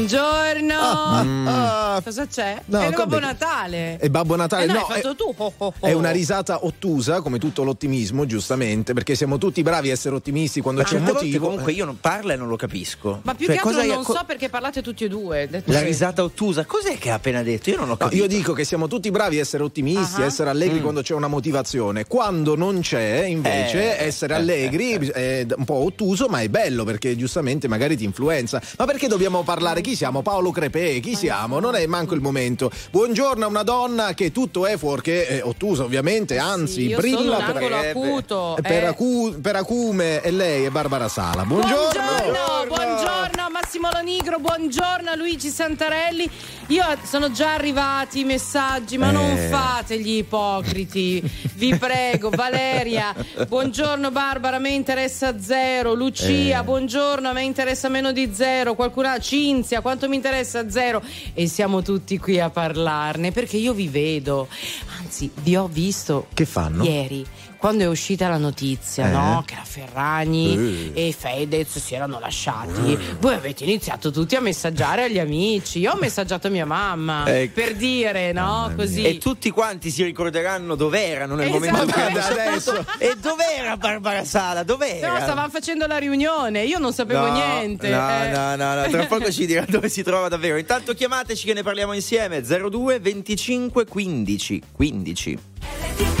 Buongiorno. Cosa c'è? No, è il Babbo Natale. È Babbo Natale, Eh no, no, hai fatto è- tu. Oh, oh, oh. È una risata ottusa, come tutto l'ottimismo, giustamente, perché siamo tutti bravi a essere ottimisti quando Ma c'è un certe volte motivo. comunque io non parlo e non lo capisco. Ma più Cioè, che altro non co- so perché parlate tutti e due. detto La che- risata ottusa, cos'è che ha appena detto? Io non ho No, capito. io dico che siamo tutti bravi a essere ottimisti, Ah. a essere allegri Mm. quando c'è una motivazione. Quando non c'è, invece, Eh. essere allegri è un po' ottuso, ma è bello perché giustamente magari ti influenza. Ma perché dobbiamo parlare? Chi siamo? Paolo Crepè? Chi siamo? Non è manco il momento. Buongiorno a una donna che tutto è fuorché è ottusa, ovviamente, anzi, Sì, brilla per, eh, acuto. per, eh. acu- per acume e lei è Barbara Sala. Buongiorno. Buongiorno, buongiorno a Massimo Lonigro, buongiorno a Luigi Santarelli. Io sono già arrivati i messaggi, ma non Eh. fate gli ipocriti. Vi prego, Valeria. Buongiorno Barbara, a me interessa zero. Lucia, Eh. buongiorno, a me interessa meno di zero. Qualcuna Cinzia, quanto mi interessa zero? E siamo tutti qui a parlarne perché io vi vedo. Anzi, vi ho visto Che fanno? ieri. Quando è uscita la notizia, Eh. no? Che la Ferragni e Fedez si erano lasciati, voi avete iniziato tutti a messaggiare agli amici. Io ho messaggiato mia mamma Ecco. per dire, no? Così. E tutti quanti si ricorderanno dov'erano nel Esatto. momento in cui Guarda, adesso. E dov'era Barbara Sala? Dov'era? No, stavamo facendo la riunione, io non sapevo No, niente. No, eh. no, no, no, tra poco ci dirà dove si trova davvero. Intanto chiamateci che ne parliamo insieme. 02 25 15 15. In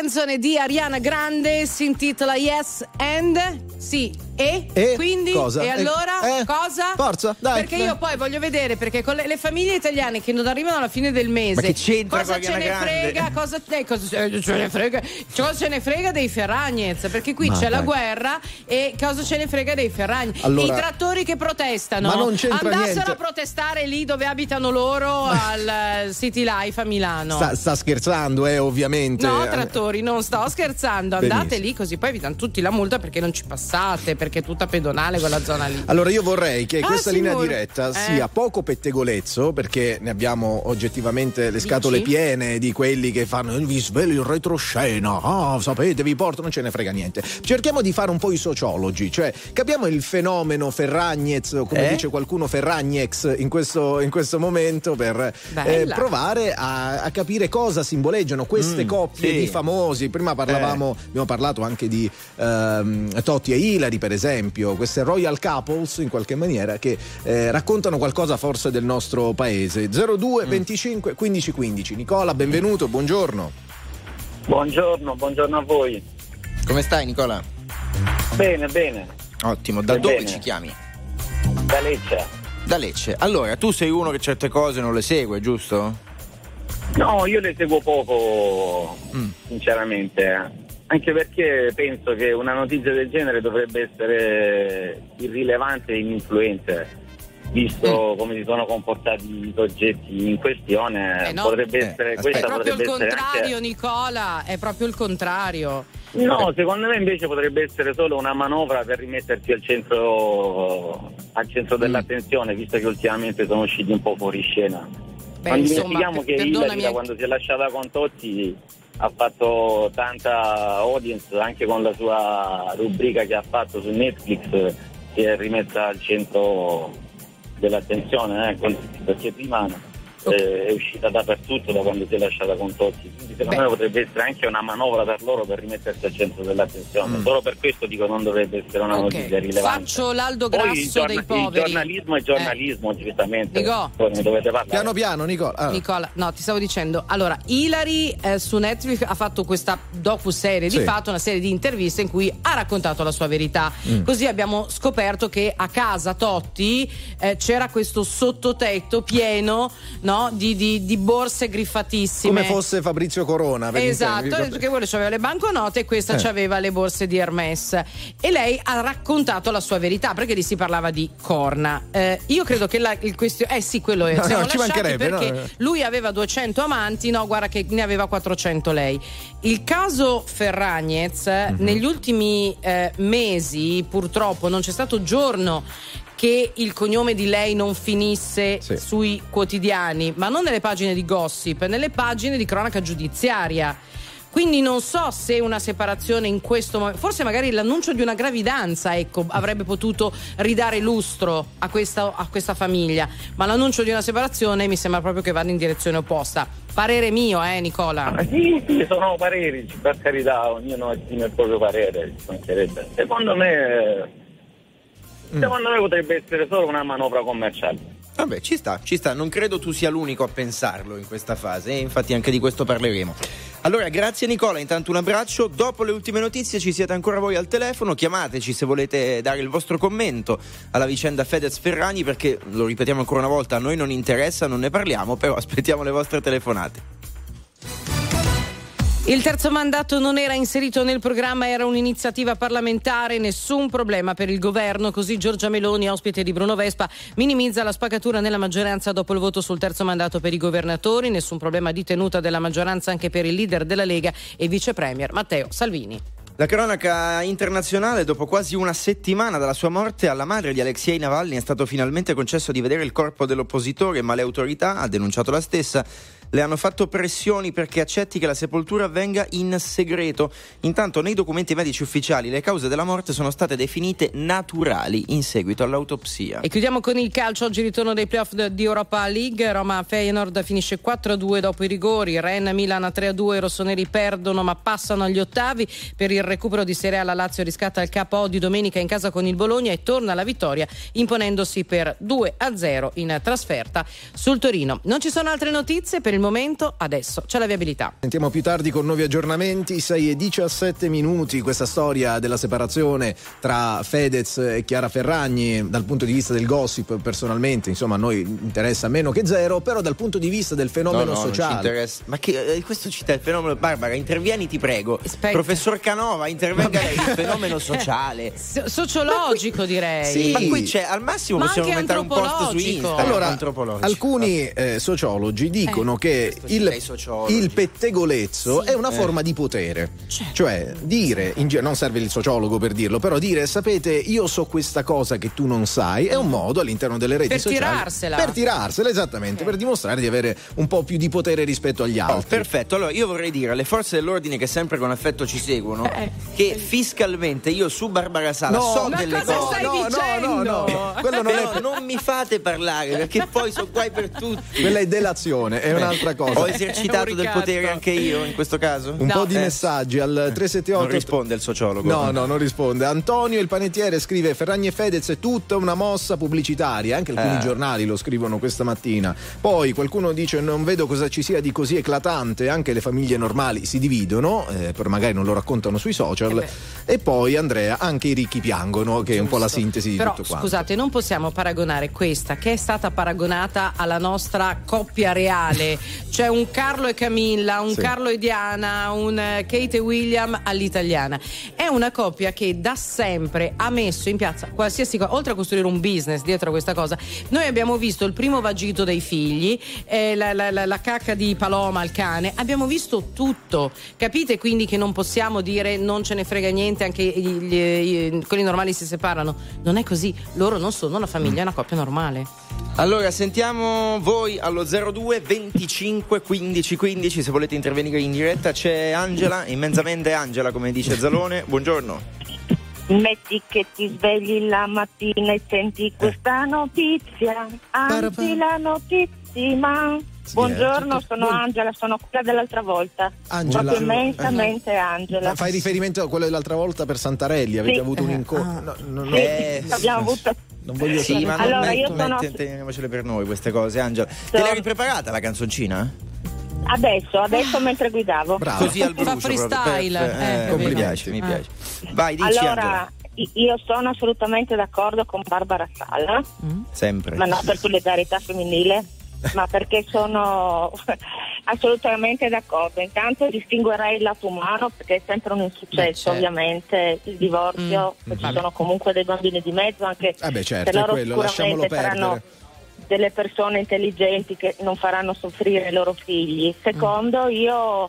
canzone di Ariana Grande, si intitola Yes and Sì, e? E? Quindi? Cosa? E allora? eh? Cosa? Forza, dai, Perché dai. io poi voglio vedere, perché con le, le famiglie italiane che non arrivano alla fine del mese. Ma che cosa ce la ne grande? frega? Cosa, eh, cosa ce ce ne frega? Cosa ce ne frega dei Ferragnez? Perché qui Ma c'è la dai. guerra e cosa ce ne frega dei Ferragnez? Allora- I trattori che protestano. Ma non c'entra Andassero niente. a protestare lì dove abitano loro al eh, City Life a Milano. Sta, sta scherzando, eh, ovviamente. No, trattori, non sto scherzando. Andate Benissimo. lì così poi vi danno tutti la multa perché non ci passate, perché è tutta pedonale quella zona lì. Allora io vorrei che Ah, questa linea signore. diretta Eh. sia poco pettegolezzo perché ne abbiamo oggettivamente le scatole Dici? piene di quelli che fanno "Eh, vi svelo il retroscena, ah sapete vi porto, non ce ne frega niente. Cerchiamo di fare un po' i sociologi, cioè capiamo il fenomeno Ferragnez come Eh? dice qualcuno Ferragnex in questo, in questo momento per eh, provare a, a capire cosa simboleggiano queste Mm, coppie sì. di famosi. Prima parlavamo, abbiamo parlato anche di ehm, Totti e Hilary, per esempio, queste royal couples in qualche maniera che eh, raccontano qualcosa forse del nostro paese. 02 25 15 15. Nicola, benvenuto, buongiorno. Buongiorno, buongiorno a voi. Come stai Nicola? Bene, bene, Ottimo, da Va dove bene. ci chiami? da Lecce. Da Lecce. Allora, tu sei uno che certe cose non le segue, giusto? No, io le seguo poco, Mm. sinceramente. Anche perché penso che una notizia del genere dovrebbe essere irrilevante e ininfluente. Visto Mm. come si sono comportati i soggetti in questione, Eh no. potrebbe Eh, essere. È questa proprio il contrario, anche Nicola, è proprio il contrario. No, secondo me invece potrebbe essere solo una manovra per rimettersi al centro, al centro Mm. dell'attenzione, visto che ultimamente sono usciti un po' fuori scena. Beh, non dimentichiamo che Hillary da quando si è lasciata con Totti ha fatto tanta audience anche con la sua rubrica che ha fatto su Netflix si è rimessa al centro dell'attenzione eh, perché prima eh, è uscita dappertutto da quando si è lasciata con Totti quindi secondo Beh. me potrebbe essere anche una manovra per loro per rimettersi al centro dell'attenzione Mm. solo per questo dico non dovrebbe essere una Ok, notizia rilevante faccio l'Aldo poi il, Grasso giorna- dei il poveri. giornalismo è giornalismo giustamente Dico. poi ne dovete parlare Piano piano, Nicola. Ah. Nicola, no, ti stavo dicendo. Allora, Hilary eh, su Netflix ha fatto questa docu-serie, Sì. di fatto una serie di interviste in cui ha raccontato la sua verità. Mm. Così abbiamo scoperto che a casa Totti eh, c'era questo sottotetto pieno no, di, di- di borse griffatissime. Come fosse Fabrizio Corona. per Esatto, intendervi. perché quello aveva le banconote e questa Eh. aveva le borse di Hermès. E lei ha raccontato la sua verità perché lì si parlava di corna. Eh, io credo che la, il questione. Eh sì, quello è. No, no, ci mancherebbe, perché no. lui aveva 200 amanti, no, guarda che ne aveva 400 lei. Il caso Ferragnez, Mhm. negli ultimi eh, mesi, purtroppo, non c'è stato giorno che il cognome di lei non finisse Sì. sui quotidiani, ma non nelle pagine di gossip, nelle pagine di cronaca giudiziaria. Quindi non so se una separazione in questo momento, forse magari l'annuncio di una gravidanza, ecco, avrebbe potuto ridare lustro a questa, a questa famiglia, ma l'annuncio di una separazione mi sembra proprio che vada in direzione opposta. Parere mio, eh, Nicola. Ah, Sì, sì, sono pareri, per carità, ognuno esprime il proprio parere, ci mancherebbe. Secondo me. Secondo me potrebbe essere solo una manovra commerciale. Vabbè, ci sta, ci sta. Non credo tu sia l'unico a pensarlo in questa fase, e infatti anche di questo parleremo. Allora, grazie Nicola, intanto un abbraccio. Dopo le ultime notizie ci siete ancora voi al telefono, chiamateci se volete dare il vostro commento alla vicenda Fedez Ferragni, perché lo ripetiamo ancora una volta, a noi non interessa, non ne parliamo, però aspettiamo le vostre telefonate. Il terzo mandato non era inserito nel programma, era un'iniziativa parlamentare, nessun problema per il governo, così Giorgia Meloni, ospite di Bruno Vespa, minimizza la spaccatura nella maggioranza dopo il voto sul terzo mandato per i governatori, nessun problema di tenuta della maggioranza anche per il leader della Lega e vice premier Matteo Salvini. La cronaca internazionale, dopo quasi una settimana dalla sua morte, alla madre di Alexei Navalny è stato finalmente concesso di vedere il corpo dell'oppositore, ma le autorità, ha denunciato la stessa, le hanno fatto pressioni perché accetti che la sepoltura avvenga in segreto. Intanto nei documenti medici ufficiali le cause della morte sono state definite naturali in seguito all'autopsia. E chiudiamo con il calcio, oggi ritorno dei playoff di Europa League, Roma Feyenoord finisce 4-2 dopo i rigori, Ren Milan 3-2, i rossoneri perdono ma passano agli ottavi, per il recupero di Serie A la Lazio riscatta il KO di domenica in casa con il Bologna e torna alla vittoria imponendosi per 2-0 in trasferta sul Torino. Non ci sono altre notizie, per il il momento, adesso c'è la viabilità. Sentiamo più tardi con nuovi aggiornamenti, 6 e 17 minuti, questa storia della separazione tra Fedez e Chiara Ferragni dal punto di vista del gossip personalmente, insomma a noi interessa meno che zero, però dal punto di vista del fenomeno No, no, sociale. Ma che eh, questo cita il fenomeno. Barbara, intervieni, ti prego. Aspetta. Professor Canova, intervenga lei. Il fenomeno sociale. So- sociologico direi. Sì. Ma qui c'è al massimo Ma possiamo mettere un post su. Instagram. Allora, antropologico. alcuni eh, sociologi dicono che Ci il, il pettegolezzo è una forma di potere. Cioè, dire, in non serve il sociologo per dirlo, però dire, sapete, io so questa cosa che tu non sai, è un modo all'interno delle reti Per sociali. tirarsela. Per tirarsela, esattamente, per dimostrare di avere un po' più di potere rispetto agli Oh, altri. perfetto, allora io vorrei dire alle forze dell'ordine che sempre con affetto ci seguono Eh. che fiscalmente io su Barbara Sala No, so ma delle cosa cose. stai no, no, dicendo? no, no, quello non Però è, non mi fate parlare perché poi sono guai per tutti. quella è delazione, è un'altra cosa. Ho esercitato un del potere anche io in questo caso? Un No. po' di Eh. messaggi al 378 Non risponde il sociologo. No, no, non risponde. Antonio, il panettiere, scrive: Ferragni e Fedez è tutta una mossa pubblicitaria. Anche alcuni Eh. giornali lo scrivono questa mattina. Poi qualcuno dice: Non vedo cosa ci sia di così eclatante. Anche le famiglie normali si dividono, eh, però magari non lo raccontano sui social. e poi Andrea, anche i ricchi piangono, che è un po' la sintesi di Però tutto quanto. scusate, non possiamo paragonare questa che è stata paragonata alla nostra coppia reale, cioè un Carlo e Camilla, un Sì. Carlo e Diana, un eh, Kate e William all'italiana. È una coppia che da sempre ha messo in piazza qualsiasi cosa, oltre a costruire un business dietro a questa cosa. Noi abbiamo visto il primo vagito dei figli, eh, la, la- la- la cacca di Paloma al cane, abbiamo visto tutto. Capite quindi che non possiamo dire non ce ne frega niente, anche gli- gli- gli- quelli normali si separano. Non è così, loro non sono una famiglia, è una coppia normale. Allora, sentiamo voi allo 02 25 15 15 se volete intervenire in diretta. C'è Angela, immensamente Angela, come dice Zalone. Buongiorno. Metti che ti svegli la mattina e senti questa notizia, anzi la notissima. Buongiorno, tutto- sono buon- Angela, sono quella dell'altra volta. Angela. Proprio immensamente Angela. Ma Fai riferimento a quello dell'altra volta per Santarelli? Avete Sì. avuto un Ah. incontro? No, no, no. Sì, Eh, abbiamo avuto Non voglio Sì, ma Allora, non io met- sono- teniamocele per noi queste cose, Angela. Te Sono- l'hai ripreparata la canzoncina? Adesso, adesso mentre guidavo. Brava. Così al Fa brucio. freestyle, proprio. eh, Eh, mi piace, mi Eh. piace. Vai, dici Allora, Angela. io sono assolutamente d'accordo con Barbara Sala, Sempre. ma non per solidarietà femminile, ma perché sono assolutamente d'accordo. Intanto distinguerei il lato umano perché è sempre un insuccesso, Beh, certo. ovviamente, il divorzio, Mm, ci sono comunque dei bambini di mezzo, anche Eh beh, certo, se è loro quello, lasciamolo sicuramente saranno. Delle persone intelligenti che non faranno soffrire i loro figli. Secondo, io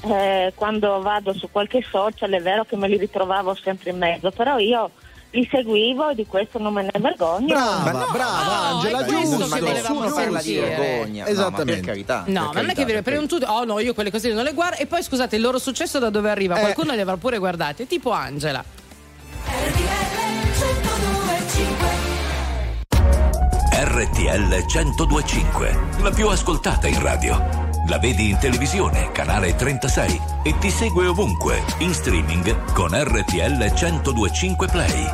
eh, quando vado su qualche social è vero che me li ritrovavo sempre in mezzo, però io li seguivo e di questo non me ne vergogno. Brava, no, brava no, Angela, giusto. ma nessuno parla di vergogna. No, Esattamente. ma per carità. No, ma non è che carità, per un per tutto. Oh no, io quelle cose non le guardo. E poi scusate, il loro successo da dove arriva? Eh. Qualcuno li avrà pure guardati, tipo Angela. RTL 1025, la più ascoltata in radio. La vedi in televisione, canale 36 e ti segue ovunque, in streaming con RTL 1025 Play.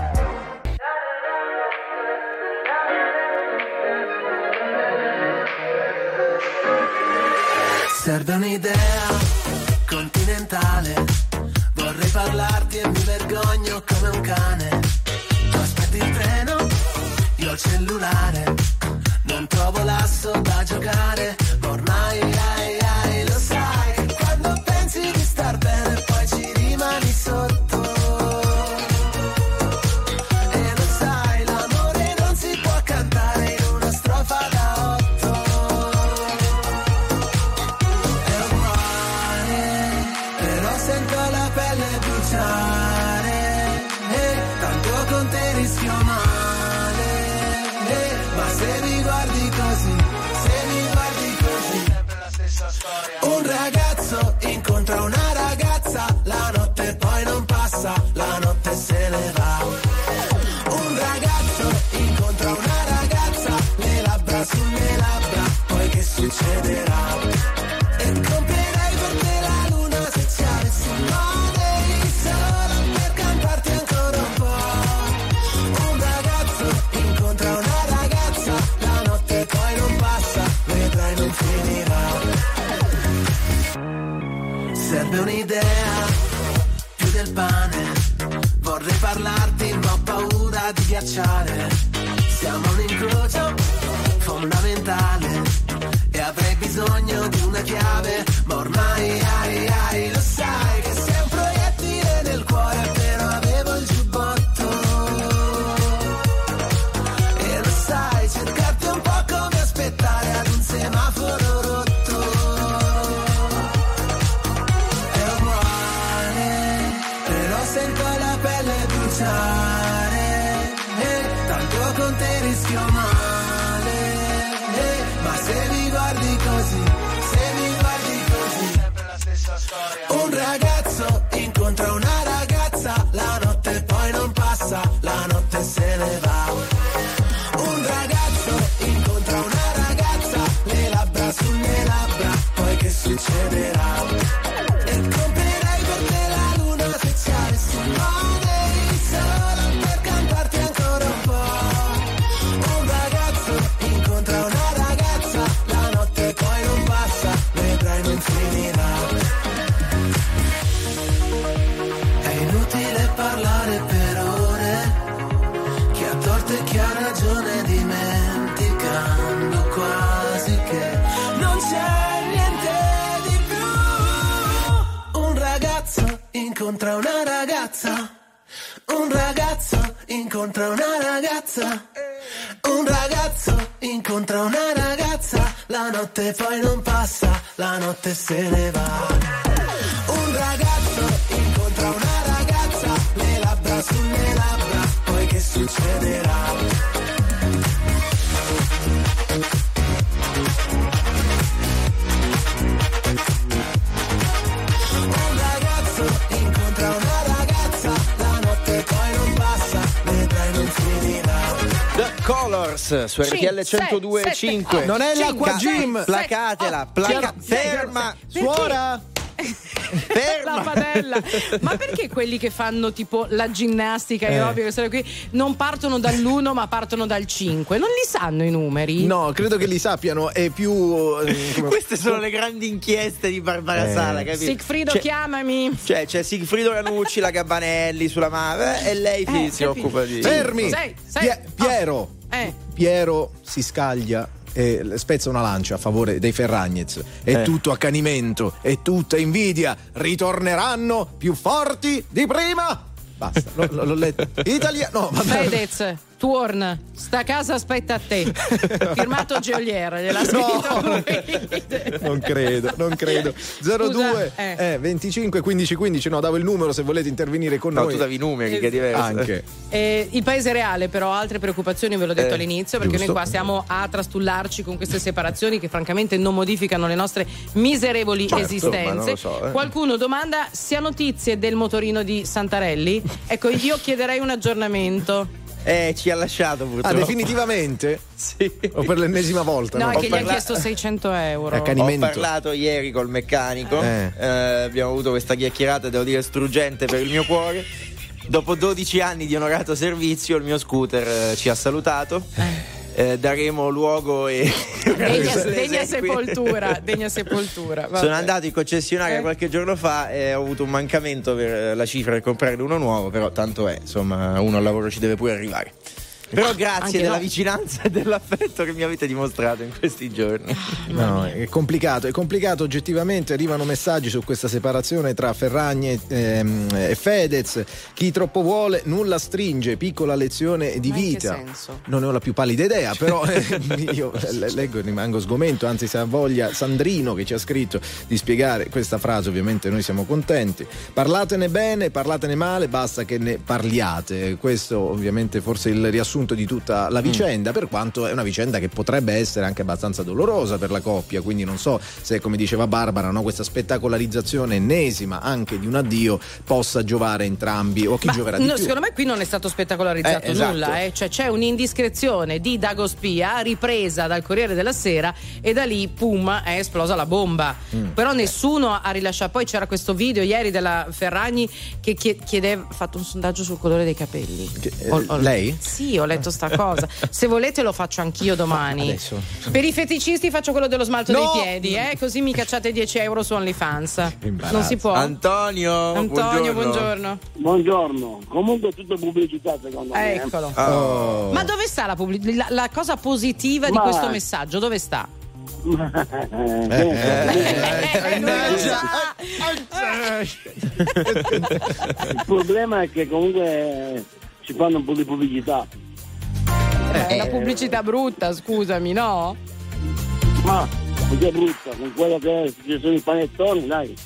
Serve un'idea continentale. Vorrei parlarti e mi vergogno come un cane. Tu aspetti il treno, io il cellulare. Non trovo l'asso da giocare. Ma ormai ai, 102.5 sei, Non è l'acqua gym. Placatela, placa- ferma. Suora! ferma. La padella. Ma perché quelli che fanno tipo la ginnastica Eh. aerobica, queste robe qui, non partono dall'1 ma partono dal 5? Non li sanno i numeri? No, credo che li sappiano, è più. eh, come- Queste sono le grandi inchieste di Barbara Eh. Sala, capito? Sigfrido, Cioè- chiamami. Cioè, c'è Sigfrido Ranucci, la Gabanelli sulla mano e lei Eh, si capito. occupa di. Fermi! Sei, sei. Pie- Piero! Eh. Piero si scaglia e spezza una lancia a favore dei Ferragnez. È Eh. tutto accanimento, è tutta invidia. Ritorneranno più forti di prima. Basta, l'ho, l'ho- l'ho letto. Italia, no, vabbè. Fedez, Tuorn, sta casa aspetta a te. Firmato Geolier, gliel'ha scritto lui. Non credo, non credo. 02 eh. eh, 25 15 15. No, davo il numero se volete intervenire con No, noi. tu davi i numeri, che è diverso. Anche. Eh, il paese reale, però, ha altre preoccupazioni, ve l'ho detto Eh, all'inizio, perché giusto. noi qua stiamo a trastullarci con queste separazioni che francamente non modificano le nostre miserevoli Certo, ma esistenze. non lo so, eh. Qualcuno domanda se ha notizie del motorino di Santarelli? Ecco, io chiederei un aggiornamento. Eh, ci ha lasciato Ah, purtroppo. definitivamente? Sì. O per l'ennesima volta? No, no? che gli ha chiesto 600 euro. È accanito. Ho Accanimento. parlato ieri col meccanico, Eh. eh, abbiamo avuto questa chiacchierata, devo dire, struggente per il mio cuore. Dopo 12 anni di onorato servizio, il mio scooter eh, ci ha salutato. Eh, daremo luogo e Degna, degna sepoltura, degna sepoltura. Sono andato in concessionaria Eh. qualche giorno fa e ho avuto un mancamento per eh, la cifra per comprarne uno nuovo, però tanto è, insomma, uno al lavoro ci deve pure arrivare. Però grazie Anche della no. vicinanza e dell'affetto che mi avete dimostrato in questi giorni. No, è complicato, è complicato oggettivamente, arrivano messaggi su questa separazione tra Ferragni e, ehm, e Fedez, chi troppo vuole nulla stringe, piccola lezione di Ma in che vita. senso? Non ne ho la più pallida idea, però eh, io le- leggo e rimango sgomento, anzi se ha voglia Sandrino che ci ha scritto di spiegare questa frase, ovviamente noi siamo contenti. Parlatene bene, parlatene male, basta che ne parliate. Questo ovviamente forse il riassunto di tutta la vicenda, per quanto è una vicenda che potrebbe essere anche abbastanza dolorosa per la coppia, quindi non so se come diceva Barbara, no, questa spettacolarizzazione ennesima anche di un addio possa giovare a entrambi o chi Ma gioverà di no, più. secondo me qui non è stato spettacolarizzato Eh, esatto. nulla, eh. cioè c'è un'indiscrezione di Dago Spia ripresa dal Corriere della Sera e da lì, pum, è esplosa la bomba. Mm. Però nessuno ha rilasciato. Poi c'era questo video ieri della Ferragni che chie- chiedeva, ha fatto un sondaggio sul colore dei capelli. Che- eh, lei? Sì, ho ho letto sta cosa. Se volete lo faccio anch'io domani. Adesso. Per i feticisti faccio quello dello smalto No! dei piedi, eh? così mi cacciate 10 euro su OnlyFans. Non si può. Antonio, Antonio, buongiorno. buongiorno. Buongiorno, comunque è tutto pubblicità secondo me. eh. Eccolo. Oh. Ma dove sta la, pubblic- la, la cosa positiva di Ma- questo messaggio? Dove sta? Eh, Eh, sa. Il problema è che comunque ci fanno un po' di pubblicità. È una pubblicità brutta, scusami, no? Ma così è brutta, con quello che ci sono i panettoni, dai.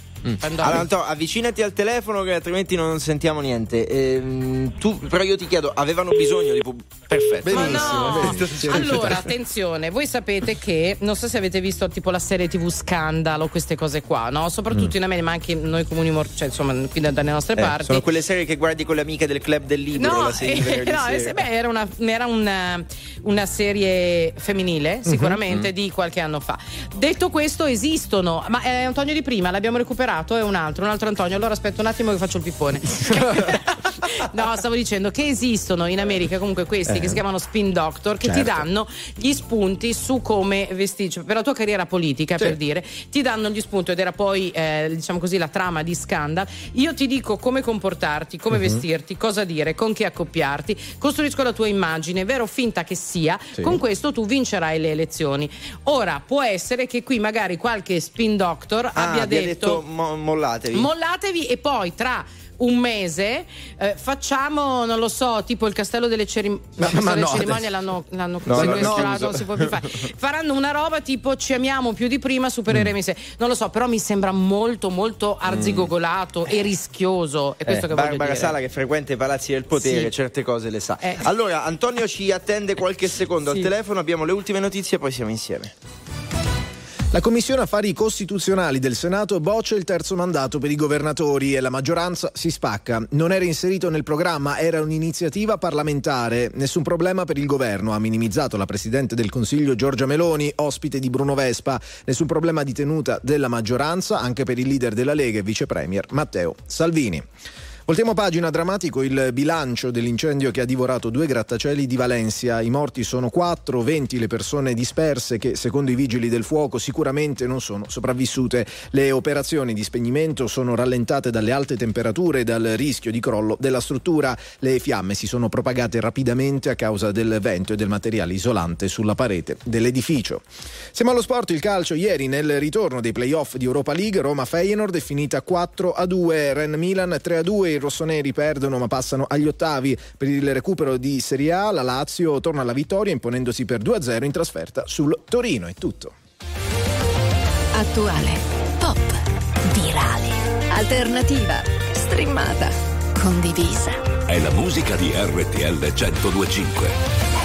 Allora, Antonio, avvicinati al telefono che altrimenti non sentiamo niente. Ehm, tu, però io ti chiedo, avevano bisogno di pub- Perfetto. Benissimo, no. benissimo. Allora, attenzione, voi sapete che non so se avete visto tipo la serie TV Scandalo, queste cose qua, no? Soprattutto in America, ma anche noi comuni morti, cioè insomma, qui da- dalle nostre Eh, parti. sono quelle serie che guardi con le amiche del club del libro No, eh, no, sera. eh, beh, era, una, era una- una serie femminile, sicuramente, di qualche anno fa. Detto questo, esistono, ma è Antonio di prima, l'abbiamo recuperato, è un altro, un altro Antonio. Allora aspetta un attimo che faccio il pippone. no, stavo dicendo che esistono in America comunque questi che si chiamano spin doctor che ti Certo. danno gli spunti su come vestirci. Cioè, per la tua carriera politica, per dire, ti danno gli spunti ed era poi, eh, diciamo così, la trama di Scandal. Io ti dico come comportarti, come vestirti, cosa dire, con chi accoppiarti, costruisco la tua immagine, vero o finta che sia, Sì. con questo tu vincerai le elezioni. Ora, può essere che qui magari qualche spin doctor Ah, abbia abbia detto, mo- mollatevi. mollatevi e poi tra un mese eh, facciamo, non lo so, tipo il castello delle cerimonie. Ma- ma no, cerimonie l'hanno, l'hanno No, sequestrato, no, non si può più fare. Faranno una roba tipo ci amiamo più di prima, supereremo i sé. Non lo so, però mi sembra molto, molto arzigogolato e rischioso. È questo Eh, che voglio Barbara dire. Sala che frequenta i palazzi del potere, Sì. certe cose le sa. Eh. Allora, Antonio ci attende qualche secondo Sì. al telefono, abbiamo le ultime notizie e poi siamo insieme. La Commissione Affari Costituzionali del Senato boccia il terzo mandato per i governatori e la maggioranza si spacca. Non era inserito nel programma, era un'iniziativa parlamentare. Nessun problema per il governo, ha minimizzato la Presidente del Consiglio Giorgia Meloni, ospite di Bruno Vespa. Nessun problema di tenuta della maggioranza anche per il leader della Lega e vice premier Matteo Salvini. Voltiamo pagina drammatico il bilancio dell'incendio che ha divorato due grattacieli di Valencia. I morti sono quattro, 20 le persone disperse che secondo i vigili del fuoco sicuramente non sono sopravvissute. Le operazioni di spegnimento sono rallentate dalle alte temperature e dal rischio di crollo della struttura. Le fiamme si sono propagate rapidamente a causa del vento e del materiale isolante sulla parete dell'edificio. Siamo allo sport, il calcio. Ieri nel ritorno dei playoff di Europa League Roma-Feyenoord è finita 4 a 2, Ren-Milan 3 a 2, i rossoneri perdono ma passano agli ottavi per il recupero di Serie A, la Lazio torna alla vittoria imponendosi per 2 a 0 in trasferta sul Torino, è tutto. Attuale, pop, virale, alternativa, streamata, condivisa. È la musica di RTL 1025.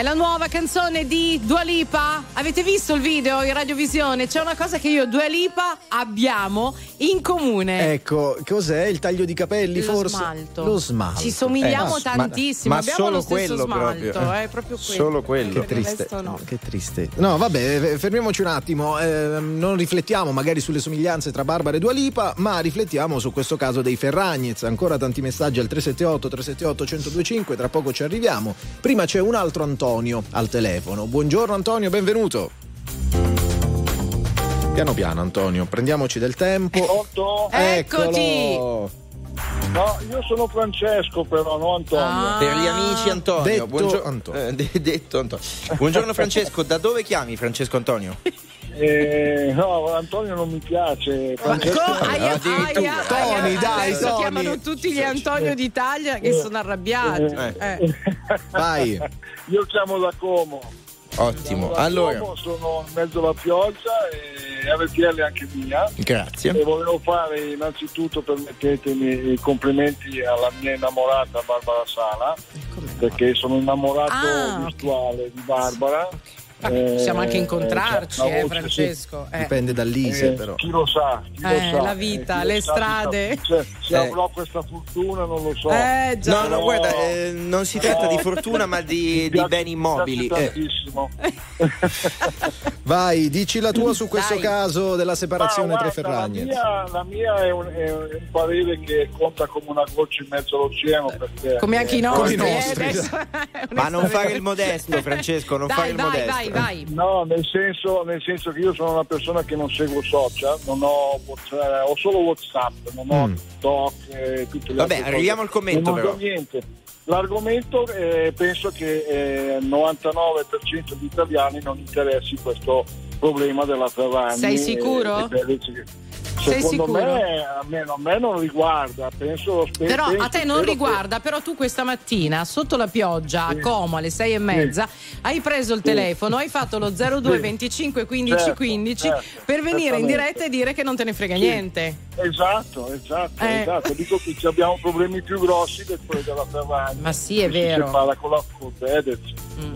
È la nuova canzone di Dua Lipa. Avete visto il video in radiovisione? C'è una cosa che io e Dua Lipa abbiamo in comune. Ecco, cos'è il taglio di capelli Lo forse? smalto. Lo smalto. Ci somigliamo Eh, ma- tantissimo, ma abbiamo solo lo stesso smalto, proprio. è proprio quello. Solo quello. Che triste, no. che triste. No, vabbè, eh, fermiamoci un attimo. eh, non riflettiamo magari sulle somiglianze tra Barbara e Dua Lipa, ma riflettiamo su questo caso dei Ferragnez. Ancora tanti messaggi al 378 378 1025, tra poco ci arriviamo. Prima c'è un altro Antonio al telefono. Buongiorno Antonio, benvenuto. Piano piano Antonio, prendiamoci del tempo. Pronto? Eccoti! No, io sono Francesco però, no Antonio. Ah. Per gli amici Antonio. Detto buongio- Antonio. eh, de- detto Antonio. Buongiorno Francesco, da dove chiami Francesco Antonio? Eh, no, Antonio non mi piace. Ma Francesco- co- aia, addirittura. aia, Tony, aia, dai, Tony. chiamano tutti gli Antonio d'Italia che sono arrabbiati. Eh. Eh. Vai. Io chiamo da Como. Ottimo. Da Allora, Como, sono in mezzo alla pioggia e RTL è anche mia. E grazie. volevo fare innanzitutto, permettetemi, i complimenti alla mia innamorata Barbara Sala, perché sono innamorato Ah, virtuale di Barbara. Ma Eh, possiamo anche incontrarci, eh, voce, Francesco. Eh. Dipende dall'ISE Eh, però. Chi lo sa, chi lo Eh, sa. la vita, chi le lo sa, strade. sa- Se, Eh. avrò questa fortuna non lo so. Eh, già. No, no, guarda, eh, non si tratta di fortuna, ma di, di beni immobili. Eh, tantissimo. Vai, dici la tua su questo Dai. caso della separazione Ah, tra i guarda, la la mia è, un, è un parere che conta come una goccia in mezzo all'oceano. Perché, Come anche i eh, nostri. Come i eh, nostri. Ma non fare il modesto, Francesco, non dai, fare il modesto. Vai, vai. No, nel senso, nel senso che io sono una persona che non seguo social, non ho, WhatsApp, ho solo WhatsApp, non ho Mm. TikTok e tutte le Vabbè, altre cose. arriviamo al commento, Non però. niente. L'argomento eh, penso che eh, il 99% degli italiani non interessi questo problema della Ferragni. Sei sicuro? Eh, eh, sì. Sei Secondo sicuro? me a, me, a me non riguarda, penso, spe- Però penso- a te non spero che- riguarda, però tu questa mattina sotto la pioggia a Sì. Como alle sei e mezza hai preso il telefono, hai fatto lo 02 Sì. 25 15 Certo, 15 certo, per venire in diretta e dire che non te ne frega Sì. niente. Esatto, esatto, Eh. esatto. Dico che ci abbiamo problemi più grossi del quelli della Ferragni. Ma sì, è Che si vero. separa con la Fedez.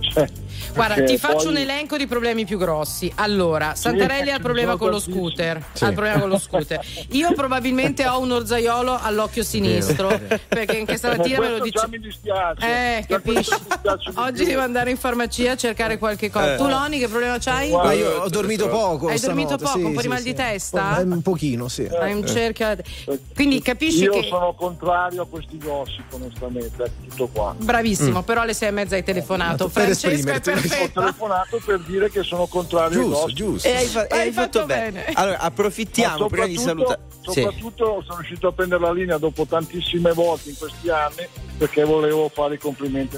Cioè, Guarda, perché ti faccio poi- un elenco di problemi più grossi. Allora, Santarelli ha il problema con lo scooter. Sì. Ha il problema con lo scooter. Io probabilmente ho un orzaiolo all'occhio sinistro. Perché anche stamattina me lo Questo già dice. mi dispiace. Eh, Già capisci? dispiace di Oggi devo andare in farmacia a cercare qualche cosa. Eh. Tu, Loni, che problema c'hai? Ma io ho dormito poco. Hai dormito poco? sì, Un po' di sì, mal sì. di testa? Eh, Un pochino, sì. Hai un cerchio. Quindi capisci Io che. sono contrario a questi gossip, onestamente. È tutto qua. Bravissimo, però alle sei e mezza hai telefonato. Mm. Esprimerti. Ho telefonato per dire che sono contrario ai Giusto, gossip. giusto. E hai, fa- Hai hai fatto, fatto bene. bene. Allora, approfittiamo prima di soprattutto- salutare. Sì. Soprattutto sono riuscito a prendere la linea dopo tantissime volte in questi anni perché volevo fare i complimenti.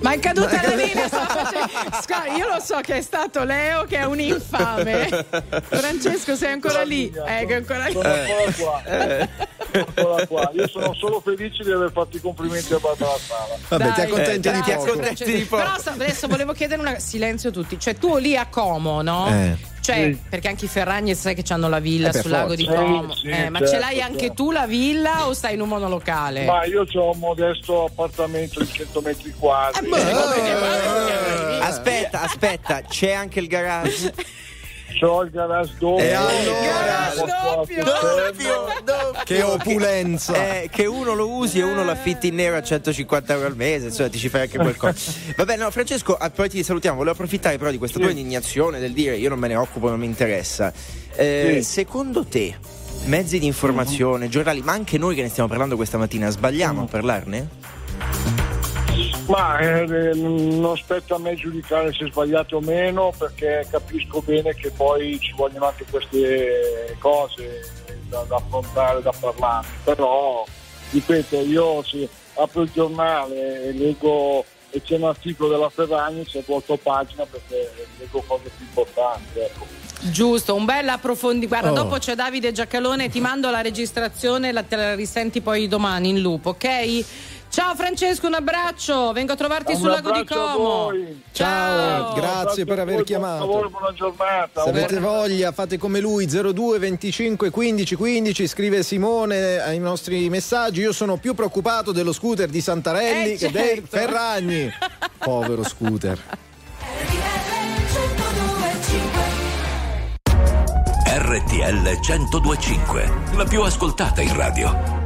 Ma è caduta la linea, facendo- Scusa, io lo so che è stato Leo che è un infame. Francesco, sei ancora lì? Ecco, ancora lì. Sono ancora qua. Sono ancora qua. Io sono solo felice di aver fatto i complimenti a Barbara Sala. Vabbè, ti Dai, accontenti di grazie, poco. Francesco. Ti di poco. Però adesso volevo chiedere una silenzio tutti. Cioè, tu lì a Como, no? Eh. Cioè, Sì. perché anche i Ferragni sai che hanno la villa Eh, sul lago di forza. Como. Sì, sì, Eh, ma certo, ce l'hai anche certo. tu la villa o stai in un monolocale? Ma io ho un modesto appartamento di 100 metri quadri. Eh, Aspetta, aspetta, c'è anche il garage. Ho il garage doppio. E allora? Garage doppio! Doppio, doppio. Che opulenza. Eh, che uno lo usi e uno lo affitti in nero a 150 euro al mese, insomma ti ci fai anche qualcosa. Vabbè, no, Francesco, a- poi ti salutiamo. Volevo approfittare però di questa tua indignazione del dire io non me ne occupo, non mi interessa. Eh, Sì. Secondo te, mezzi di informazione, giornali, ma anche noi che ne stiamo parlando questa mattina, sbagliamo a parlarne? Ma eh, non spetta a me giudicare se è sbagliato o meno perché capisco bene che poi ci vogliono anche queste cose da, da affrontare, da parlare. Però, ripeto, io se apro il giornale e leggo e c'è un articolo della Ferragni, c'è volto pagina perché leggo cose più importanti. Ecco. Giusto, un bel approfondimento. Guarda, Oh. dopo c'è Davide Giacalone, ti mando la registrazione, la, te la risenti poi domani in loop, ok? Ciao Francesco, un abbraccio, vengo a trovarti Un sul lago di Como. voi. Ciao, grazie Grazie per aver voi, chiamato. Buon lavoro, buona giornata. Se avete voglia, fate come lui 02 25 15 15, scrive Simone ai nostri messaggi. Io sono più preoccupato dello scooter di Santarelli Eh, che dei certo. Ferragni. Povero scooter. RTL 1025, la più ascoltata in radio.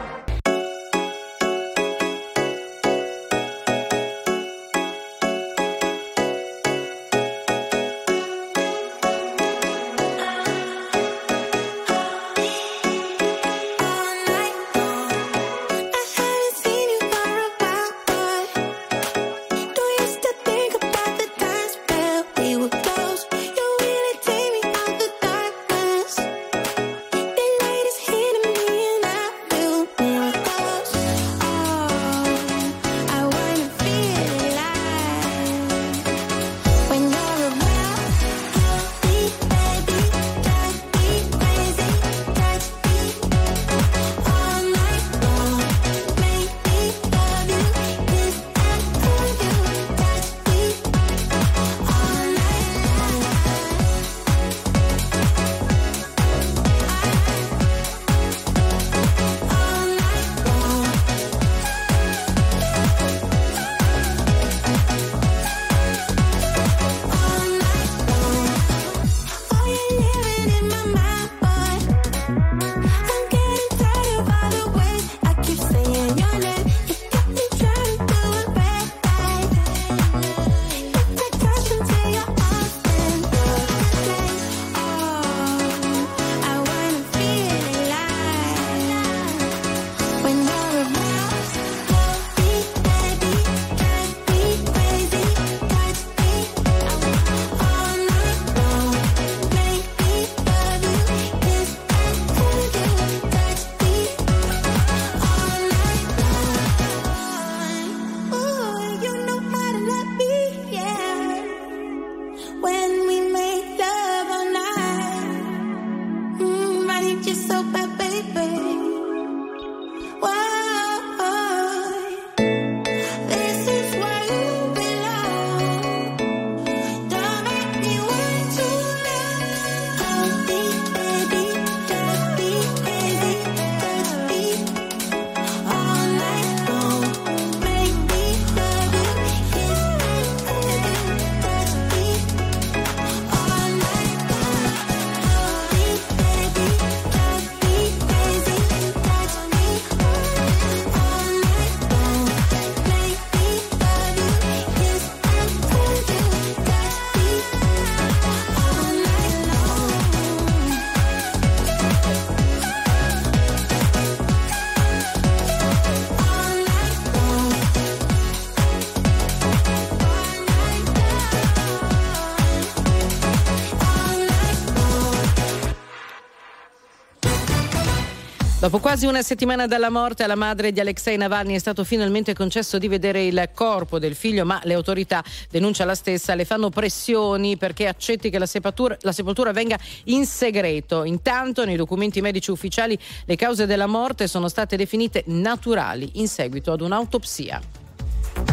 Dopo quasi una settimana dalla morte alla madre di Alexei Navalny è stato finalmente concesso di vedere il corpo del figlio, ma le autorità, denuncia la stessa, le fanno pressioni perché accetti che la sepoltura, la sepoltura venga in segreto. Intanto nei documenti medici ufficiali le cause della morte sono state definite naturali in seguito ad un'autopsia.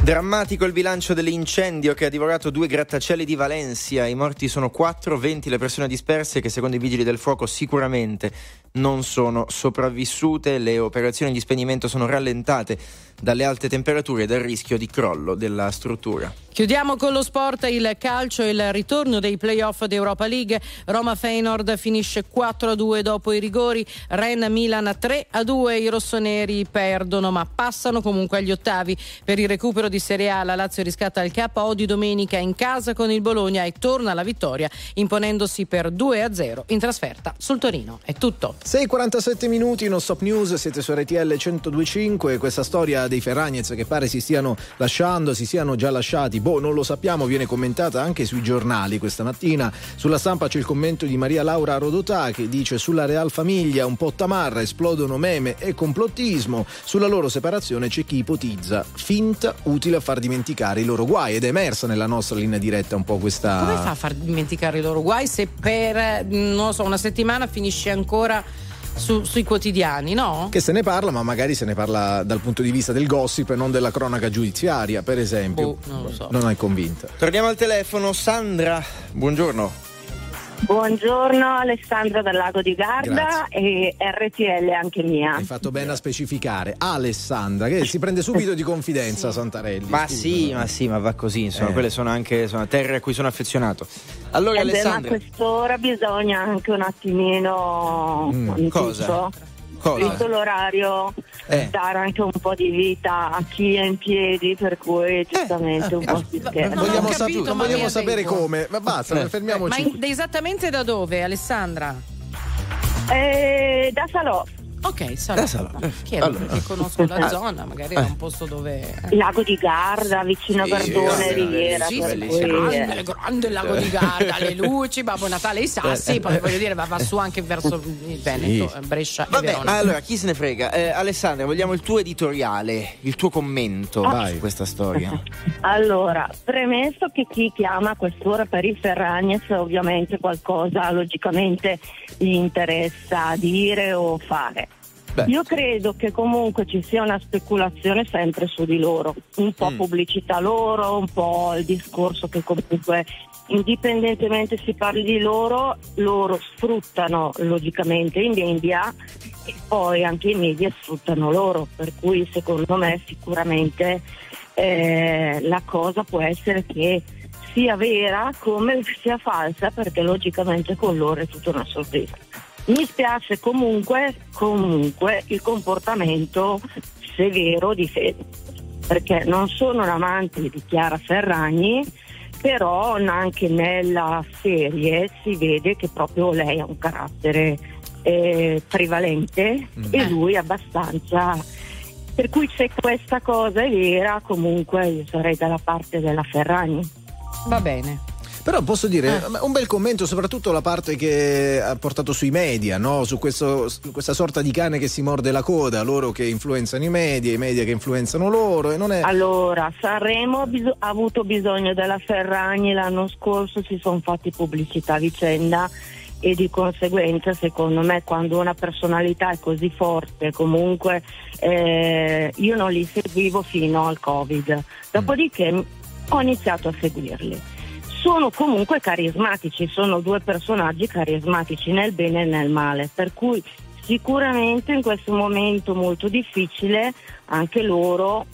Drammatico il bilancio dell'incendio che ha divorato due grattacieli di Valencia. I morti sono 4, 20 le persone disperse che secondo i vigili del fuoco sicuramente non sono sopravvissute, le operazioni di spegnimento sono rallentate dalle alte temperature e dal rischio di crollo della struttura. Chiudiamo con lo sport, il calcio e il ritorno dei playoff d'Europa League. Roma Feyenoord finisce 4-2 dopo i rigori, Ren Milan 3-2, i rossoneri perdono ma passano comunque agli ottavi. Per il recupero di Serie A la Lazio riscatta il KO di domenica in casa con il Bologna e torna alla vittoria imponendosi per 2-0 in trasferta sul Torino. È tutto. 6.47 minuti, non stop news, siete su RTL 102.5, questa storia dei Ferragnez che pare si stiano lasciando, si siano già lasciati, boh non lo sappiamo, viene commentata anche sui giornali questa mattina, sulla stampa c'è il commento di Maria Laura Rodotà che dice sulla Real Famiglia un po' tamarra, esplodono meme e complottismo, sulla loro separazione c'è chi ipotizza finta utile a far dimenticare i loro guai. Ed è emersa nella nostra linea diretta un po' questa... Come fa a far dimenticare i loro guai se per eh, non so, una settimana finisce ancora su- sui quotidiani, no? Che se ne parla, ma magari se ne parla dal punto di vista del gossip e non della cronaca giudiziaria, per esempio. Boh, non lo so. Non è convinta. Torniamo al telefono, Sandra, buongiorno. Buongiorno Alessandra dal Lago di Garda e RTL anche mia. Hai fatto bene a specificare. Alessandra, che si prende subito di confidenza Santarelli. Ma scusa. sì, ma sì, ma va così, insomma, Eh. quelle sono anche sono terre a cui sono affezionato. Allora Eh beh, ma a Alessandra, quest'ora bisogna anche un attimino Mm, cosa? tutto, cosa? visto l'orario, Eh. dare anche un po' di vita a chi è in piedi, per cui giustamente un po' si scherza. No, vogliamo sap- capito, non ma vogliamo sapere detto. come, ma basta, Eh. fermiamoci. Ma in- esattamente da dove, Alessandra? Eh, da Salò, Ok, Salò. Salò. Chi è? Allora. Conosco la zona, magari è un posto dove. eh. Lago di Garda, vicino a Sì, Gardone, sì, Riviera. sì, eh, Grande, grande il lago di Garda, le luci, Babbo Natale, i sassi, poi voglio dire, va, va su anche verso il Veneto, eh, Brescia e Vabbè, ma allora chi se ne frega? Eh, Alessandra, vogliamo il tuo editoriale, il tuo commento Vai. su questa storia. Allora, premesso che chi chiama a quest'ora per i Ferragnez ovviamente qualcosa logicamente gli interessa dire o fare. Beh. Io credo che comunque ci sia una speculazione sempre su di loro, un po' Mm. pubblicità loro, un po' il discorso che comunque indipendentemente si parli di loro, loro sfruttano logicamente i media e poi anche i media sfruttano loro, per cui secondo me sicuramente eh, la cosa può essere che sia vera come sia falsa perché logicamente con loro è tutta una sorpresa. Mi spiace comunque, comunque il comportamento severo di Fede, perché non sono un amante di Chiara Ferragni, però anche nella serie si vede che proprio lei ha un carattere eh, prevalente e lui abbastanza. Per cui se questa cosa è vera, comunque io sarei dalla parte della Ferragni. Va bene. Però posso dire, un bel commento, soprattutto la parte che ha portato sui media, no? su questo- su questa sorta di cane che si morde la coda, loro che influenzano i media, i media che influenzano loro. E non è... Allora, Sanremo ha, biso- ha avuto bisogno della Ferragni l'anno scorso, si sono fatti pubblicità a vicenda e di conseguenza secondo me quando una personalità è così forte comunque eh, io non li seguivo fino al Covid, dopodiché ho iniziato a seguirli. Sono comunque carismatici, sono due personaggi carismatici nel bene e nel male, per cui sicuramente in questo momento molto difficile anche loro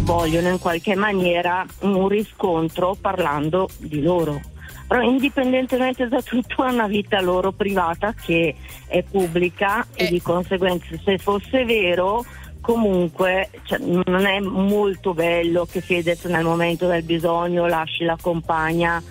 vogliono in qualche maniera un riscontro parlando di loro. Però indipendentemente da tutto hanno una vita loro privata che è pubblica e Eh. di conseguenza se fosse vero comunque cioè, non è molto bello che Fedez nel momento del bisogno lasci la compagna.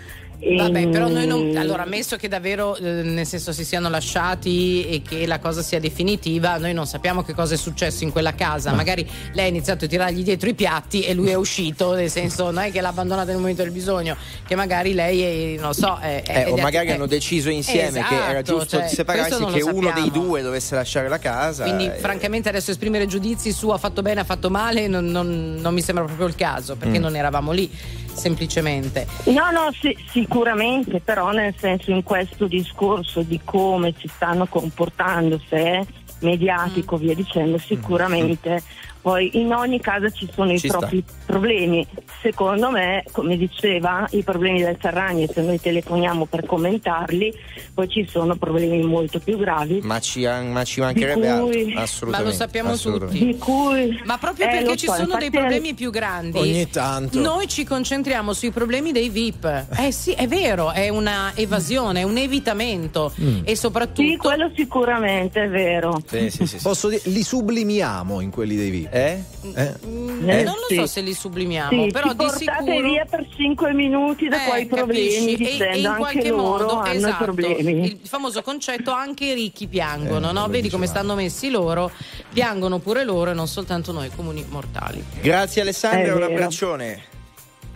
E- Vabbè, però noi non. Allora, ammesso che davvero, eh, nel senso, si siano lasciati e che la cosa sia definitiva, noi non sappiamo che cosa è successo in quella casa. Magari lei ha iniziato a tirargli dietro i piatti e lui è uscito, nel senso, non è che l'ha abbandonata nel momento del bisogno, che magari lei è, non so. È, è- Eh, o magari eh, hanno deciso insieme che era esatto, giusto cioè, separarsi, che uno dei due dovesse lasciare la casa. Quindi, eh, francamente, adesso esprimere giudizi su ha fatto bene, ha fatto male, non, non- non mi sembra proprio il caso, perché Mm. non eravamo lì, semplicemente. No, no, sì, sicuramente, però nel senso in questo discorso di come si stanno comportando, se è mediatico, via dicendo, sicuramente Poi in ogni casa ci sono Ci i sta. propri problemi. Secondo me, come diceva, i problemi del Ferragni, se noi telefoniamo per commentarli, poi ci sono problemi molto più gravi. Ma ci, ma ci mancherebbe Di altro. cui- Assolutamente. Ma lo sappiamo. Di cui Ma proprio Eh, perché ci so, sono dei problemi più grandi. Ogni tanto. Noi ci concentriamo sui problemi dei VIP. Eh sì, è vero, è una evasione, è un evitamento Mm. e soprattutto Sì, quello sicuramente è vero. Sì, sì, sì, sì. Posso dire, li sublimiamo in quelli dei VIP. Eh? Eh? Mm, Eh, non lo so se li sublimiamo, Sì, però di portate sicuro via per 5 minuti da Eh, quei problemi, capisci? E- e, in qualche modo esatto, il famoso concetto anche i ricchi piangono, Eh, no? Vedi come stanno messi loro, piangono pure loro e non soltanto noi comuni mortali. Grazie Alessandra, un abbraccione.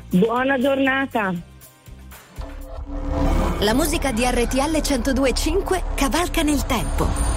Buona giornata. La musica di RTL 1025 cavalca nel tempo.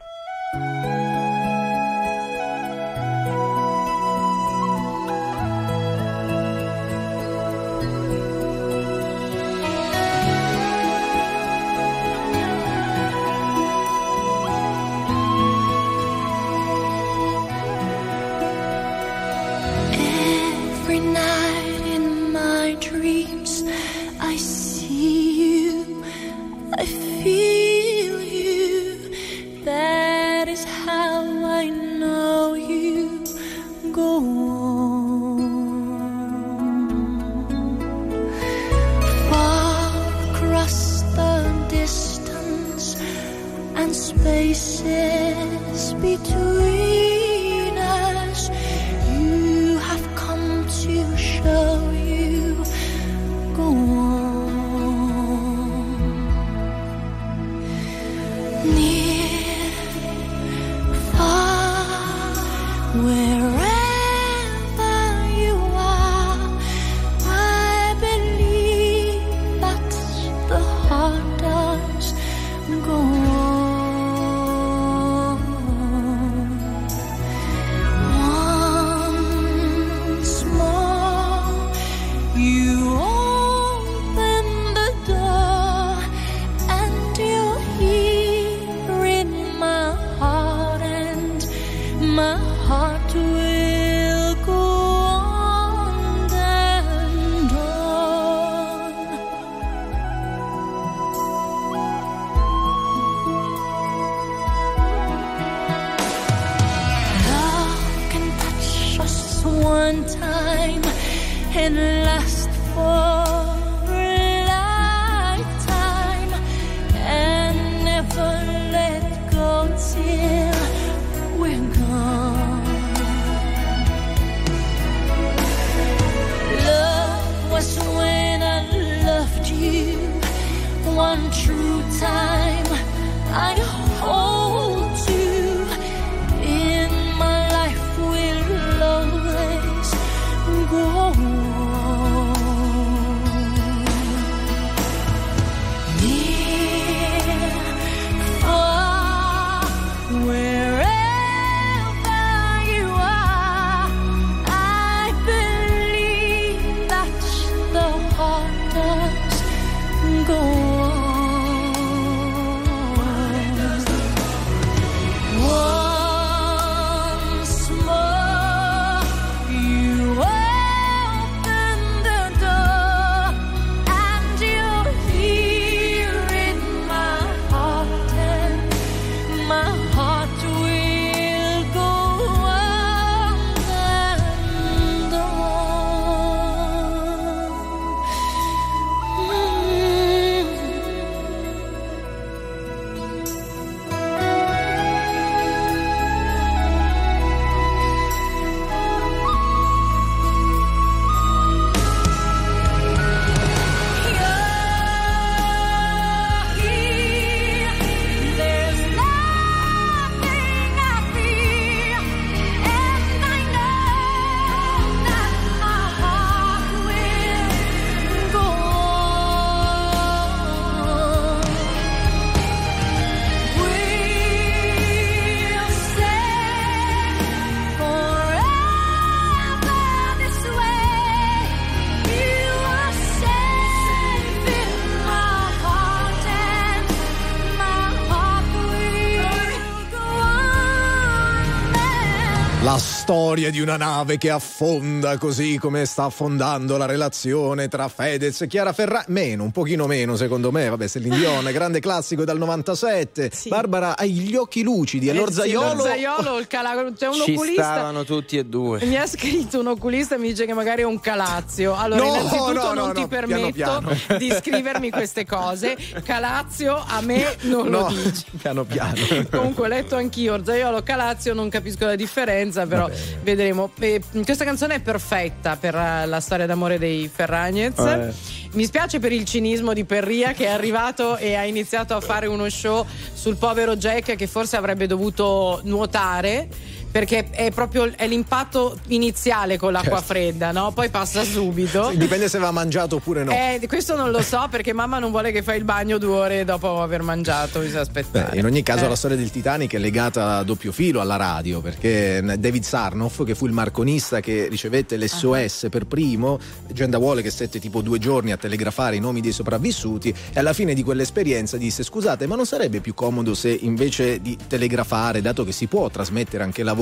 Storia di una nave che affonda così come sta affondando la relazione tra Fedez e Chiara Ferragni. Meno, un pochino meno secondo me. Vabbè, Celine Dion, grande classico dal 97. Barbara, hai gli occhi lucidi. E Eh sì, l'orzaiolo? l'orzaiolo, il cala- c'è un Ci oculista. stavano tutti e due. Mi ha scritto un oculista e mi dice che magari è un calazio. Allora, No, innanzitutto no, non no, ti no, permetto piano, piano. di scrivermi queste cose. Calazio a me non No, lo dici. piano piano. Comunque ho letto anch'io Orzaiolo Calazio, non capisco la differenza, però vedremo. Eh, questa canzone è perfetta per eh, la storia d'amore dei Ferragnez. Eh. Mi spiace per il cinismo di Perria che è arrivato e ha iniziato a fare uno show sul povero Jack che forse avrebbe dovuto nuotare. Perché è proprio è l'impatto iniziale con l'acqua Certo. fredda, no? Poi passa subito. Dipende se va mangiato oppure no. Eh, questo non lo so perché mamma non vuole che fai il bagno due ore dopo aver mangiato, bisogna aspettare. Beh, in ogni caso Eh. la storia del Titanic è legata a doppio filo alla radio perché David Sarnoff che fu il marconista che ricevette l'SOS per primo leggenda vuole che stette tipo due giorni a telegrafare i nomi dei sopravvissuti e alla fine di quell'esperienza disse scusate ma non sarebbe più comodo se invece di telegrafare dato che si può trasmettere anche la voce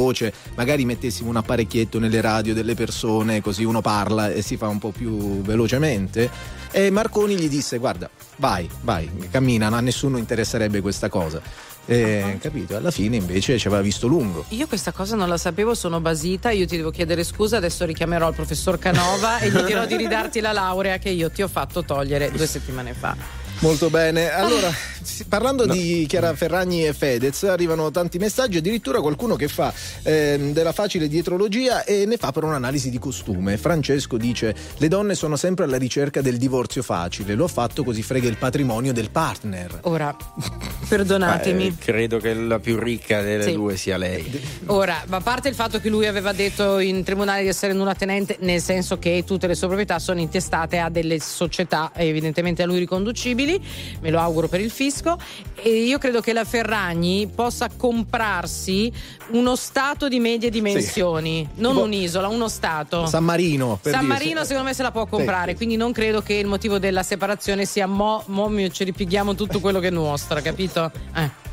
magari mettessimo un apparecchietto nelle radio delle persone così uno parla e si fa un po' più velocemente e Marconi gli disse guarda vai vai cammina a nessuno interesserebbe questa cosa eh, capito? Alla fine invece ci aveva visto lungo. Io questa cosa non la sapevo, sono basita, io ti devo chiedere scusa, adesso richiamerò il professor Canova e gli dirò di ridarti la laurea che io ti ho fatto togliere due settimane fa. Molto bene. Allora, parlando di Chiara Ferragni e Fedez, arrivano tanti messaggi, addirittura qualcuno che fa ehm, della facile dietrologia e ne fa per un'analisi di costume. Francesco dice: Le donne sono sempre alla ricerca del divorzio facile, lo ha fatto così frega il patrimonio del partner. Ora, perdonatemi. Eh, credo che la più ricca delle Sì. due sia lei. Ora, a parte il fatto che lui aveva detto in tribunale di essere nulla tenente, nel senso che tutte le sue proprietà sono intestate a delle società evidentemente a lui riconducibili, me lo auguro per il fisco, e io credo che la Ferragni possa comprarsi uno stato di medie dimensioni, non Tipo- un'isola, uno stato. San Marino, per San dire- Marino secondo me se la può comprare, Sì. quindi non credo che il motivo della separazione sia mo, mo ci ripighiamo tutto quello che è nostro, capito? Eh.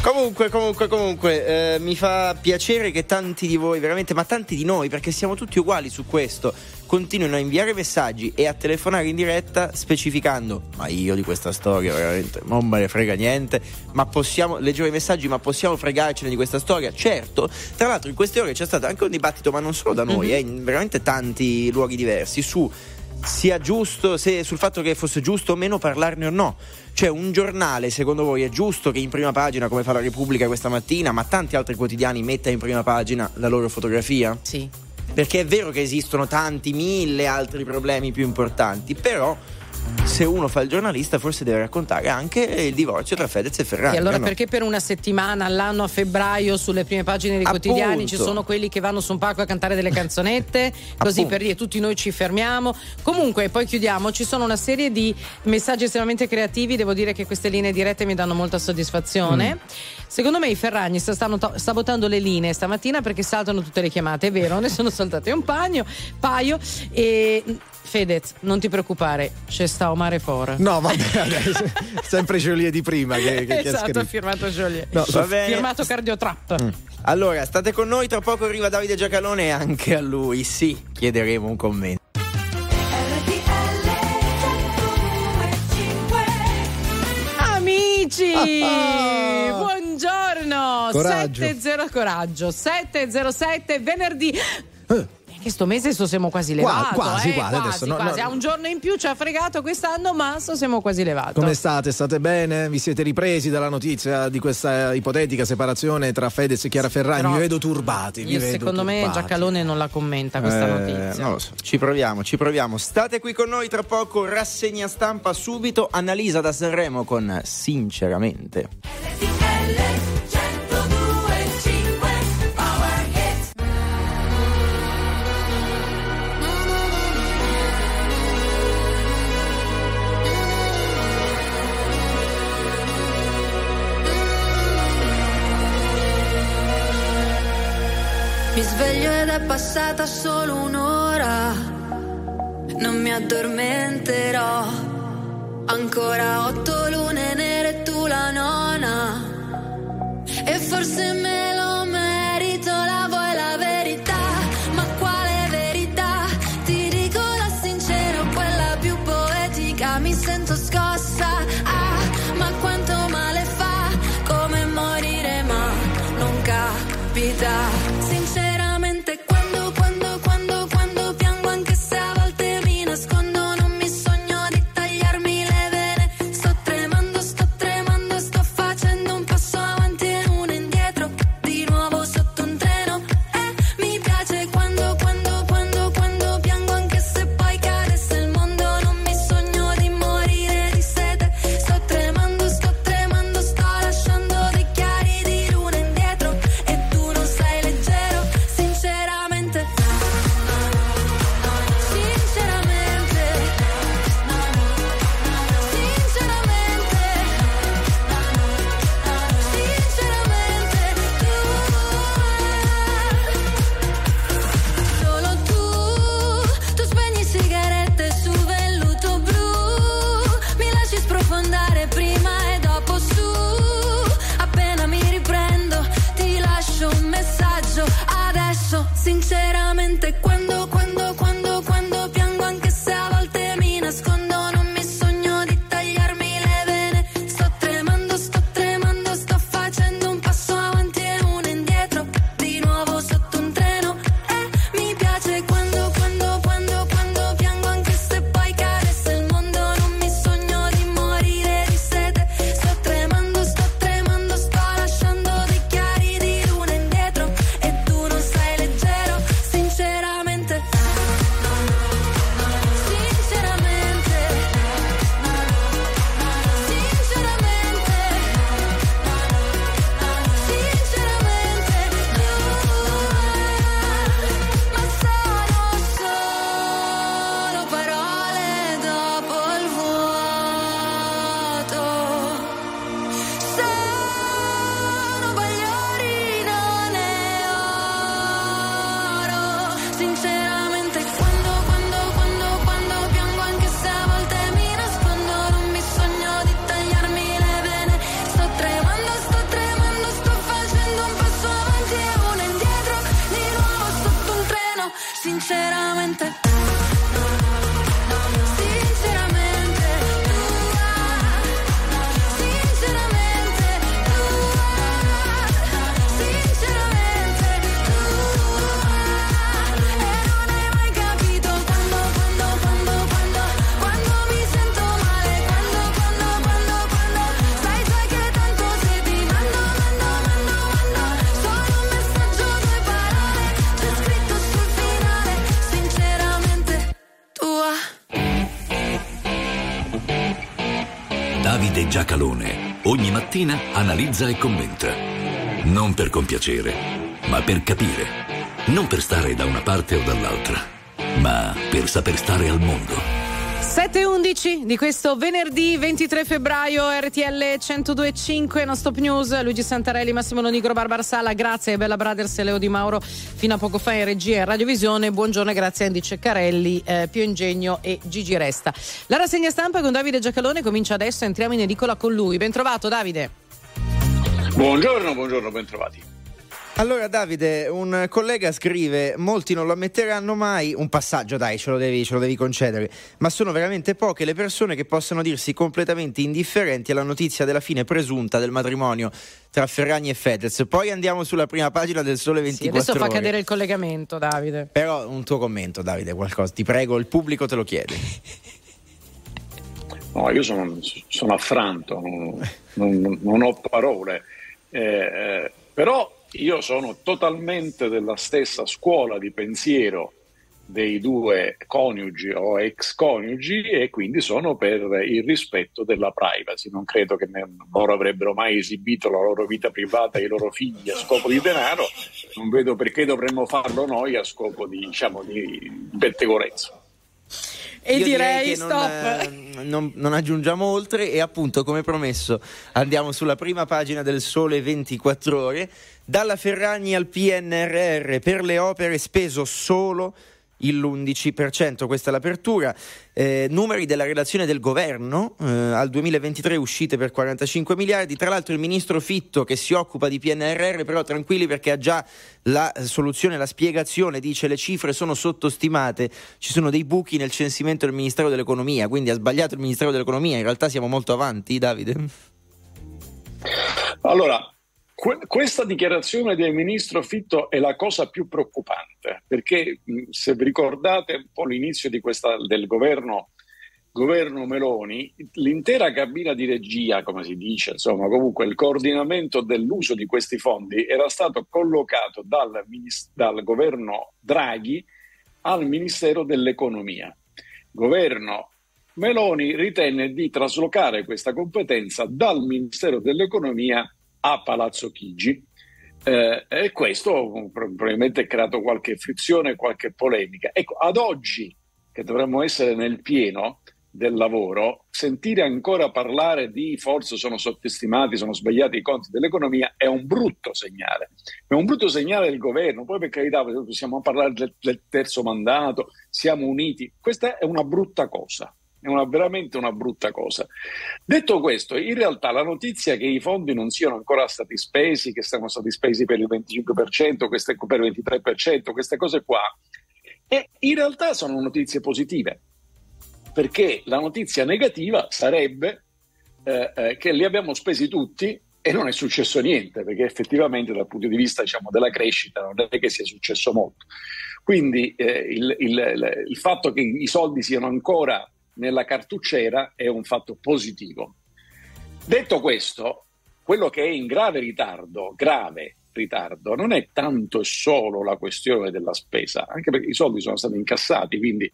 Comunque, comunque, comunque, eh, mi fa piacere che tanti di voi, veramente, ma tanti di noi, perché siamo tutti uguali su questo, continuino a inviare messaggi e a telefonare in diretta specificando: Ma io di questa storia, veramente, non me ne frega niente. Ma possiamo, leggevo i messaggi, ma possiamo fregarcene di questa storia? Certo. Tra l'altro, in queste ore c'è stato anche un dibattito, ma non solo da noi, Mhm. eh, in veramente tanti luoghi diversi, su sia giusto, se, sul fatto che fosse giusto o meno parlarne o no. Cioè, un giornale, secondo voi, è giusto che in prima pagina, come fa la Repubblica questa mattina, ma tanti altri quotidiani metta in prima pagina la loro fotografia? Sì. Perché è vero che esistono tanti, mille altri problemi più importanti, però se uno fa il giornalista forse deve raccontare anche il divorzio tra Fedez e Ferrari. E allora no? perché per una settimana all'anno a febbraio sulle prime pagine dei Appunto. quotidiani ci sono quelli che vanno su un palco a cantare delle canzonette, così Appunto. per dire tutti noi ci fermiamo. Comunque, poi chiudiamo, ci sono una serie di messaggi estremamente creativi, devo dire che queste linee dirette mi danno molta soddisfazione. Secondo me i Ferragni sta- stanno to- sabotando le linee stamattina perché saltano tutte le chiamate, è vero, ne sono saltate un paio, paio e Fedez, non ti preoccupare, c'è sta Omare For. No, vabbè, adesso, sempre Joliet di prima che, che, esatto, ha scritto. firmato Joliet. No, Va bene. Firmato Cardiotrap. Allora, state con noi, tra poco arriva Davide Giacalone e anche a lui, sì, chiederemo un commento. Amici, Ah. buongiorno. Coraggio. 70 coraggio. 707 venerdì. Che sto mese sto siamo quasi Qua- levato. quasi, eh, quasi, adesso, no, quasi. no. Ha un giorno in più ci ha fregato quest'anno, ma sto siamo quasi levato. Come state? State bene? Vi siete ripresi dalla notizia di questa ipotetica separazione tra Fedez e Chiara Ferragni? Però Vi vedo turbati. vi vedo secondo me turbati. Giacalone non la commenta questa Eh, notizia. non lo so, ci proviamo, ci proviamo. State qui con noi tra poco, rassegna stampa subito, Annalisa da Sanremo con Sinceramente. È passata solo un'ora. Non mi addormenterò. Ancora otto lune nere tu la nona. E forse me mattina analizza e commenta. Non per compiacere, ma per capire. Non per stare da una parte o dall'altra, ma per saper stare al mondo. 7.11 di questo venerdì 23 febbraio RTL 102.5 Non Stop News Luigi Santarelli, Massimo Lonigro, Barbara Sala grazie a Bella Brothers e Leo Di Mauro fino a poco fa in regia e radiovisione. Buongiorno grazie a Andy Ceccarelli eh, Pio Ingegno e Gigi Resta. La rassegna stampa con Davide Giacalone comincia adesso entriamo in edicola con lui. Ben trovato Davide. Buongiorno, buongiorno, bentrovati. Allora Davide, un collega scrive, molti non lo ammetteranno mai, un passaggio dai, ce lo, devi, ce lo devi concedere, ma sono veramente poche le persone che possano dirsi completamente indifferenti alla notizia della fine presunta del matrimonio tra Ferragni e Fedez. Poi andiamo sulla prima pagina del Sole sì, 24 adesso fa ore. cadere il collegamento Davide Però un tuo commento Davide, qualcosa, ti prego, il pubblico te lo chiede. No, io sono, sono affranto, non, non- non ho parole, Eh, eh, però io sono totalmente della stessa scuola di pensiero dei due coniugi o ex coniugi e quindi sono per il rispetto della privacy. Non credo che loro avrebbero mai esibito la loro vita privata ai loro figli a scopo di denaro, non vedo perché dovremmo farlo noi a scopo di, diciamo, di pettegolezzo. E Io direi, che stop Non, eh, non- non aggiungiamo oltre e appunto come promesso andiamo sulla prima pagina del Sole 24 ore. Dalla Ferragni al PNRR per le opere speso solo l'11%, questa è l'apertura. Eh, numeri della relazione del governo, eh, al 2023 uscite per 45 miliardi. Tra l'altro il ministro Fitto che si occupa di PNRR, però tranquilli perché ha già la eh, soluzione, la spiegazione, dice le cifre sono sottostimate, ci sono dei buchi nel censimento del Ministero dell'Economia, quindi ha sbagliato il Ministero dell'Economia, in realtà siamo molto avanti, Davide. Allora, que- questa dichiarazione del ministro Fitto è la cosa più preoccupante, perché se vi ricordate un po' l'inizio questa, del governo, governo Meloni, l'intera cabina di regia, come si dice, insomma, comunque il coordinamento dell'uso di questi fondi era stato collocato dal, dal governo Draghi al Ministero dell'Economia. Governo Meloni ritenne di traslocare questa competenza dal Ministero dell'Economia a Palazzo Chigi eh, e questo probabilmente ha creato qualche frizione, qualche polemica. Ecco, ad oggi che dovremmo essere nel pieno del lavoro, sentire ancora parlare di forse sono sottostimati, sono sbagliati i conti dell'economia è un brutto segnale. È un brutto segnale del governo. Poi per carità possiamo parlare del, del terzo mandato, siamo uniti. Questa è una brutta cosa è una, veramente una brutta cosa. Detto questo, in realtà la notizia che i fondi non siano ancora stati spesi, che siano stati spesi per il 25%, queste, per il 23%, queste cose qua, e in realtà sono notizie positive, perché la notizia negativa sarebbe eh, eh, che li abbiamo spesi tutti e non è successo niente, perché effettivamente dal punto di vista diciamo, della crescita non è che sia successo molto. Quindi eh, il, il, il fatto che i soldi siano ancora nella cartucciera è un fatto positivo. Detto questo, quello che è in grave ritardo, grave ritardo, non è tanto e solo la questione della spesa, anche perché i soldi sono stati incassati, quindi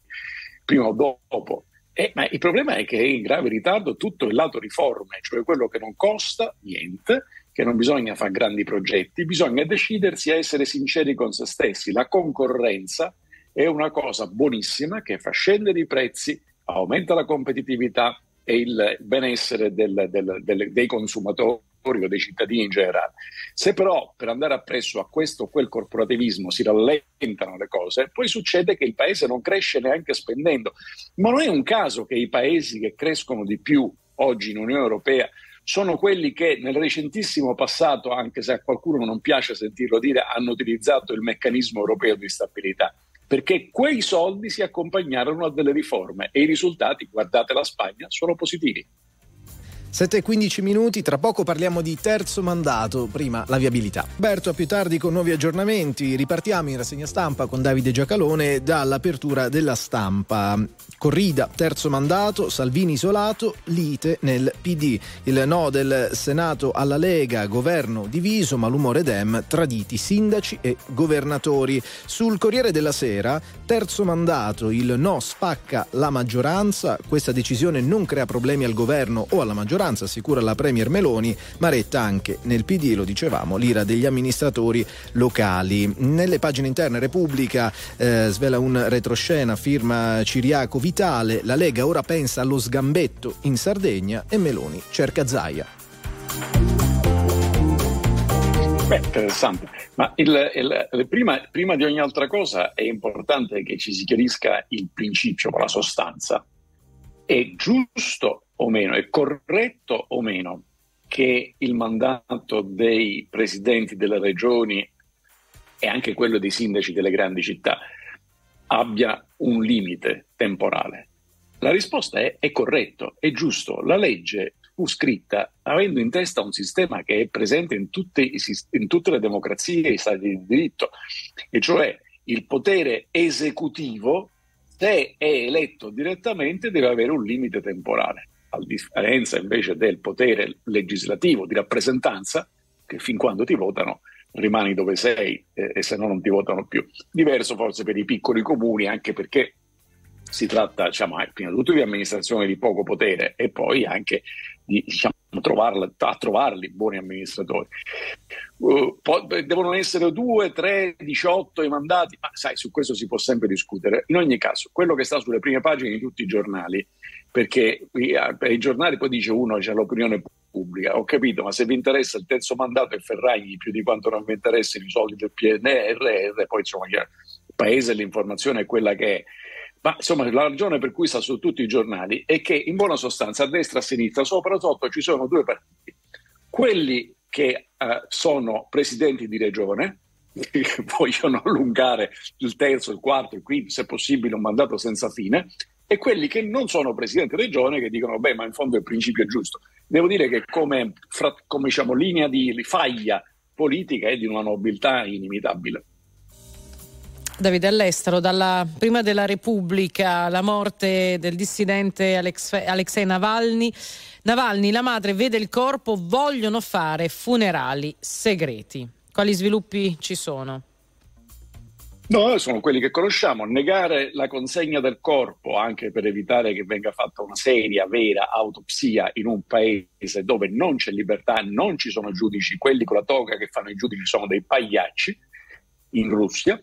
prima o dopo. Eh, ma il problema è che è in grave ritardo tutto il lato riforme, cioè quello che non costa niente, che non bisogna fare grandi progetti, bisogna decidersi a essere sinceri con se stessi. La concorrenza è una cosa buonissima che fa scendere i prezzi, aumenta la competitività e il benessere del, del, del, dei consumatori o dei cittadini in generale. Se però per andare appresso a questo o quel corporativismo si rallentano le cose, poi succede che il paese non cresce neanche spendendo. Ma non è un caso che i paesi che crescono di più oggi in Unione Europea sono quelli che nel recentissimo passato, anche se a qualcuno non piace sentirlo dire, hanno utilizzato il meccanismo europeo di stabilità. Perché quei soldi si accompagnarono a delle riforme e i risultati, guardate la Spagna, sono positivi. 7 e 15 minuti, tra poco parliamo di terzo mandato, prima la viabilità. Berto, a più tardi con nuovi aggiornamenti, ripartiamo in rassegna stampa con Davide Giacalone dall'apertura della stampa. Corrida, terzo mandato, Salvini isolato, lite nel PD. Il no del Senato alla Lega, governo diviso, malumore Dem, traditi sindaci e governatori. Sul Corriere della Sera, terzo mandato, il no spacca la maggioranza, questa decisione non crea problemi al governo o alla maggioranza, assicura la Premier Meloni, ma retta anche nel PD, lo dicevamo, l'ira degli amministratori locali. Nelle pagine interne Repubblica eh, svela un retroscena, firma Ciriaco Vitale, la Lega ora pensa allo sgambetto in Sardegna e Meloni cerca Zaia. Beh, interessante. Ma il- il- prima, prima di ogni altra cosa è importante che ci si chiarisca il principio, la sostanza. È giusto o meno, è corretto o meno che il mandato dei presidenti delle regioni e anche quello dei sindaci delle grandi città abbia un limite temporale? La risposta è, è corretto, è giusto. La legge fu scritta avendo in testa un sistema che è presente in tutte, in tutte le democrazie e i stati di diritto, e cioè il potere esecutivo, se è eletto direttamente, deve avere un limite temporale, a differenza invece del potere legislativo di rappresentanza, che fin quando ti votano rimani dove sei eh, e se no non ti votano più. Diverso forse per i piccoli comuni, anche perché si tratta diciamo, eh, prima di tutto di amministrazioni di poco potere e poi anche di diciamo, trovarla- a trovarli buoni amministratori. Uh, devono essere 2, 3, 18 i mandati, ma sai, su questo si può sempre discutere. In ogni caso, quello che sta sulle prime pagine di tutti i giornali, perché per i giornali poi dice uno c'è l'opinione pubblica, ho capito, ma se vi interessa il terzo mandato e Ferragni più di quanto non vi interessino i soldi del PNRR, poi insomma il paese l'informazione è quella che è. Ma insomma, la ragione per cui sta su tutti i giornali è che in buona sostanza a destra e a sinistra, sopra sotto, ci sono due partiti. Quelli che eh, sono presidenti di regione, vogliono allungare il terzo, il quarto, il quinto, se possibile un mandato senza fine, e quelli che non sono presidenti di regione che dicono, beh, ma in fondo il principio è giusto. Devo dire che come, fra- come diciamo, linea di faglia politica è di una nobiltà inimitabile. Davide all'estero, dalla prima della Repubblica, la morte del dissidente Alex- Alexei Navalny. Navalny, la madre vede il corpo, vogliono fare funerali segreti. Quali sviluppi ci sono? No, sono quelli che conosciamo. Negare la consegna del corpo anche per evitare che venga fatta una seria, vera autopsia in un paese dove non c'è libertà, non ci sono giudici, quelli con la toga che fanno i giudici sono dei pagliacci in Russia.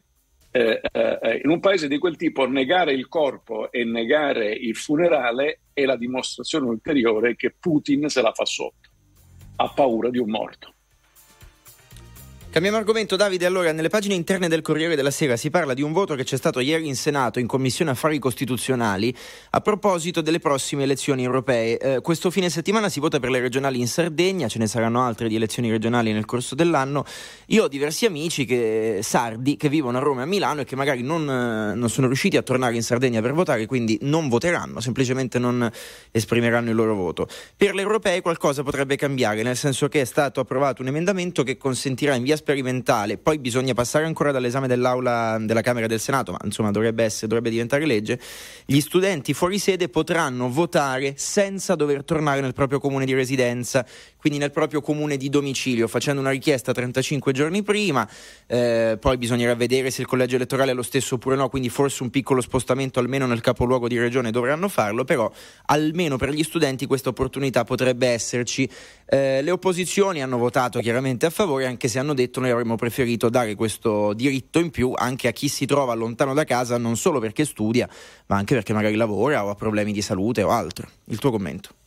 Eh, eh, in un paese di quel tipo negare il corpo e negare il funerale è la dimostrazione ulteriore che Putin se la fa sotto, ha paura di un morto. Cambiamo argomento Davide, allora nelle pagine interne del Corriere della Sera si parla di un voto che c'è stato ieri in Senato in Commissione Affari Costituzionali a proposito delle prossime elezioni europee. Eh, questo fine settimana si vota per le regionali in Sardegna, ce ne saranno altre di elezioni regionali nel corso dell'anno. Io ho diversi amici che, sardi che vivono a Roma e a Milano e che magari non, eh, non sono riusciti a tornare in Sardegna per votare, quindi non voteranno, semplicemente non esprimeranno il loro voto. Per le europee qualcosa potrebbe cambiare, nel senso che è stato approvato un emendamento che consentirà in via sperimentale, poi bisogna passare ancora dall'esame dell'aula della Camera e del Senato, ma insomma dovrebbe essere, dovrebbe diventare legge, gli studenti fuori sede potranno votare senza dover tornare nel proprio comune di residenza, quindi nel proprio comune di domicilio, facendo una richiesta 35 giorni prima, eh, poi bisognerà vedere se il collegio elettorale è lo stesso oppure no, quindi forse un piccolo spostamento almeno nel capoluogo di regione dovranno farlo, però almeno per gli studenti questa opportunità potrebbe esserci. Eh, le opposizioni hanno votato chiaramente a favore, anche se hanno detto noi avremmo preferito dare questo diritto in più anche a chi si trova lontano da casa, non solo perché studia, ma anche perché magari lavora o ha problemi di salute o altro. Il tuo commento?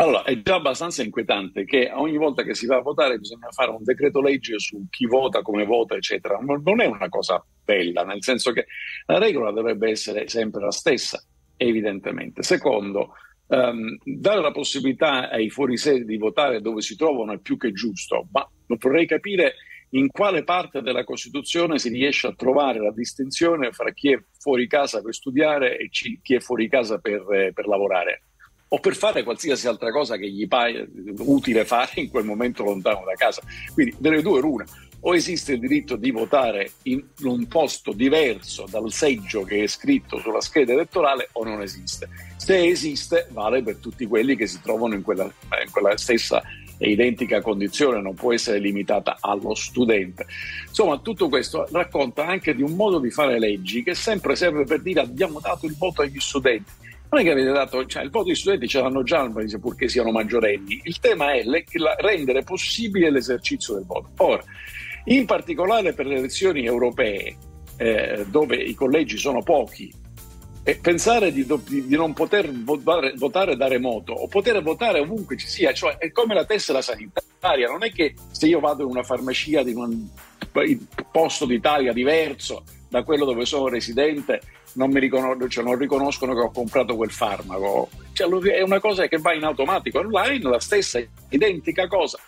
Allora, è già abbastanza inquietante che ogni volta che si va a votare bisogna fare un decreto legge su chi vota, come vota, eccetera. Non è una cosa bella, nel senso che la regola dovrebbe essere sempre la stessa, evidentemente. Secondo, ehm, dare la possibilità ai fuorisede di votare dove si trovano è più che giusto, ma vorrei capire in quale parte della Costituzione si riesce a trovare la distinzione fra chi è fuori casa per studiare e chi è fuori casa per, eh, per lavorare o per fare qualsiasi altra cosa che gli pare utile fare in quel momento lontano da casa. Quindi delle due l'una. O esiste il diritto di votare in un posto diverso dal seggio che è scritto sulla scheda elettorale o non esiste. Se esiste, vale per tutti quelli che si trovano in quella, in quella stessa e identica condizione, non può essere limitata allo studente. Insomma, tutto questo racconta anche di un modo di fare leggi che sempre serve per dire abbiamo dato il voto agli studenti. Non è che avete dato, cioè il voto agli studenti ce l'hanno già, purché siano maggiorenni. Il tema è le- la- rendere possibile l'esercizio del voto. Ora, in particolare per le elezioni europee, eh, dove i collegi sono pochi, e pensare di, di- di non poter votare, votare da remoto o poter votare ovunque ci sia, cioè è come la tessera sanitaria, non è che se io vado in una farmacia di un posto d'Italia diverso da quello dove sono residente non, mi riconos- cioè non riconoscono che ho comprato quel farmaco, Cioè, è una cosa che va in automatico online, la stessa identica cosa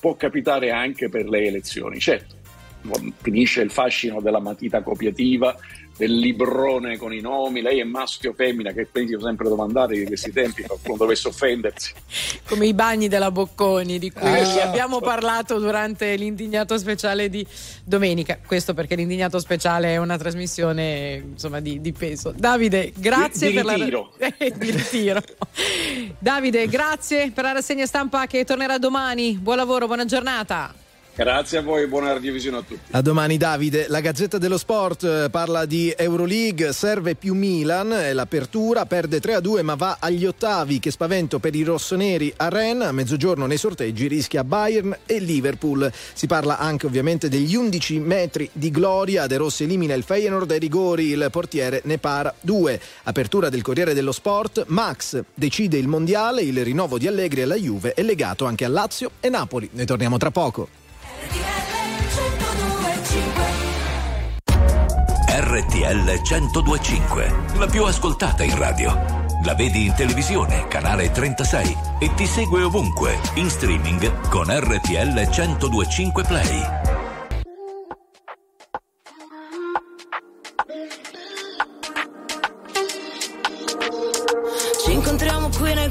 può capitare anche per le elezioni. Certo, finisce il fascino della matita copiativa, del librone con i nomi, lei è maschio o femmina, che pensi io sempre domandare di questi tempi, qualcuno dovesse offendersi. come i bagni della Bocconi di cui Ah. abbiamo parlato durante l'indignato speciale di domenica. Questo perché l'indignato speciale è una trasmissione insomma di, di peso. Davide, grazie Di- di per ritiro. la Eh, di ritiro. Davide, grazie per la rassegna stampa che tornerà domani. Buon lavoro, buona giornata. Grazie a voi buona radiovisione a tutti. A domani Davide, la Gazzetta dello Sport eh, parla di Euroleague, serve più Milan, è l'apertura, perde 3-2 ma va agli ottavi, che spavento per i rossoneri a Rennes, a mezzogiorno nei sorteggi rischia Bayern e Liverpool. Si parla anche ovviamente degli 11 metri di gloria, De Rossi elimina il Feyenoord ai rigori, il portiere ne para 2. Apertura del Corriere dello Sport, Max decide il mondiale, il rinnovo di Allegri alla Juve è legato anche a Lazio e Napoli. Ne torniamo tra poco. RTL 1025, la più ascoltata in radio. La vedi in televisione, canale 36 e ti segue ovunque, in streaming con RTL 1025 Play. Ci incontriamo qui nei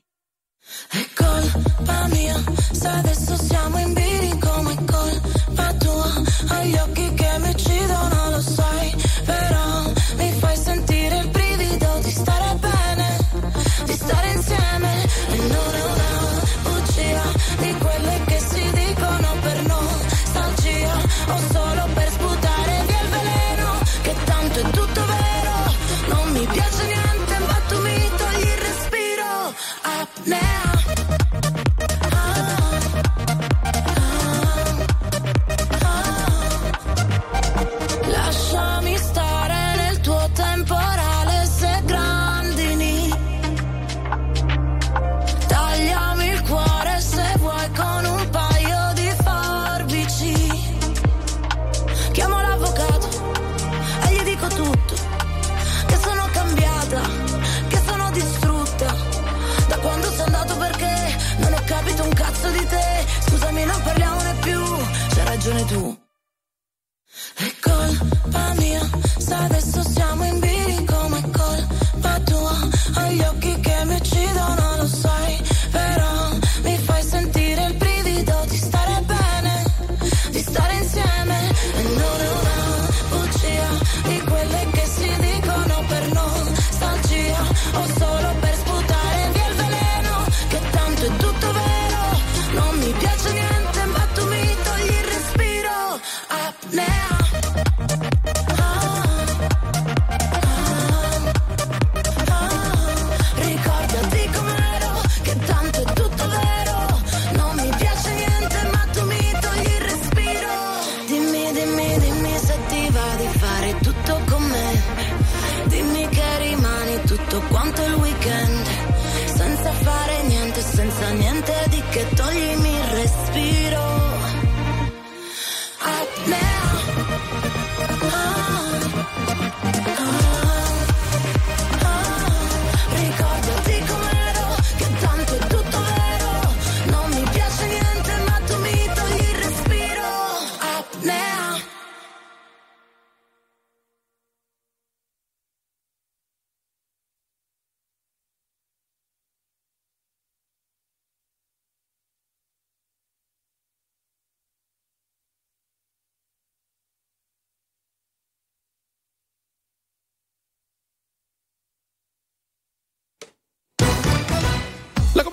È colpa mia, se adesso siamo in bilico, ma è colpa tua. Hai gli occhi che mi uccidono, lo sai, però mi fai sentire adesso siamo in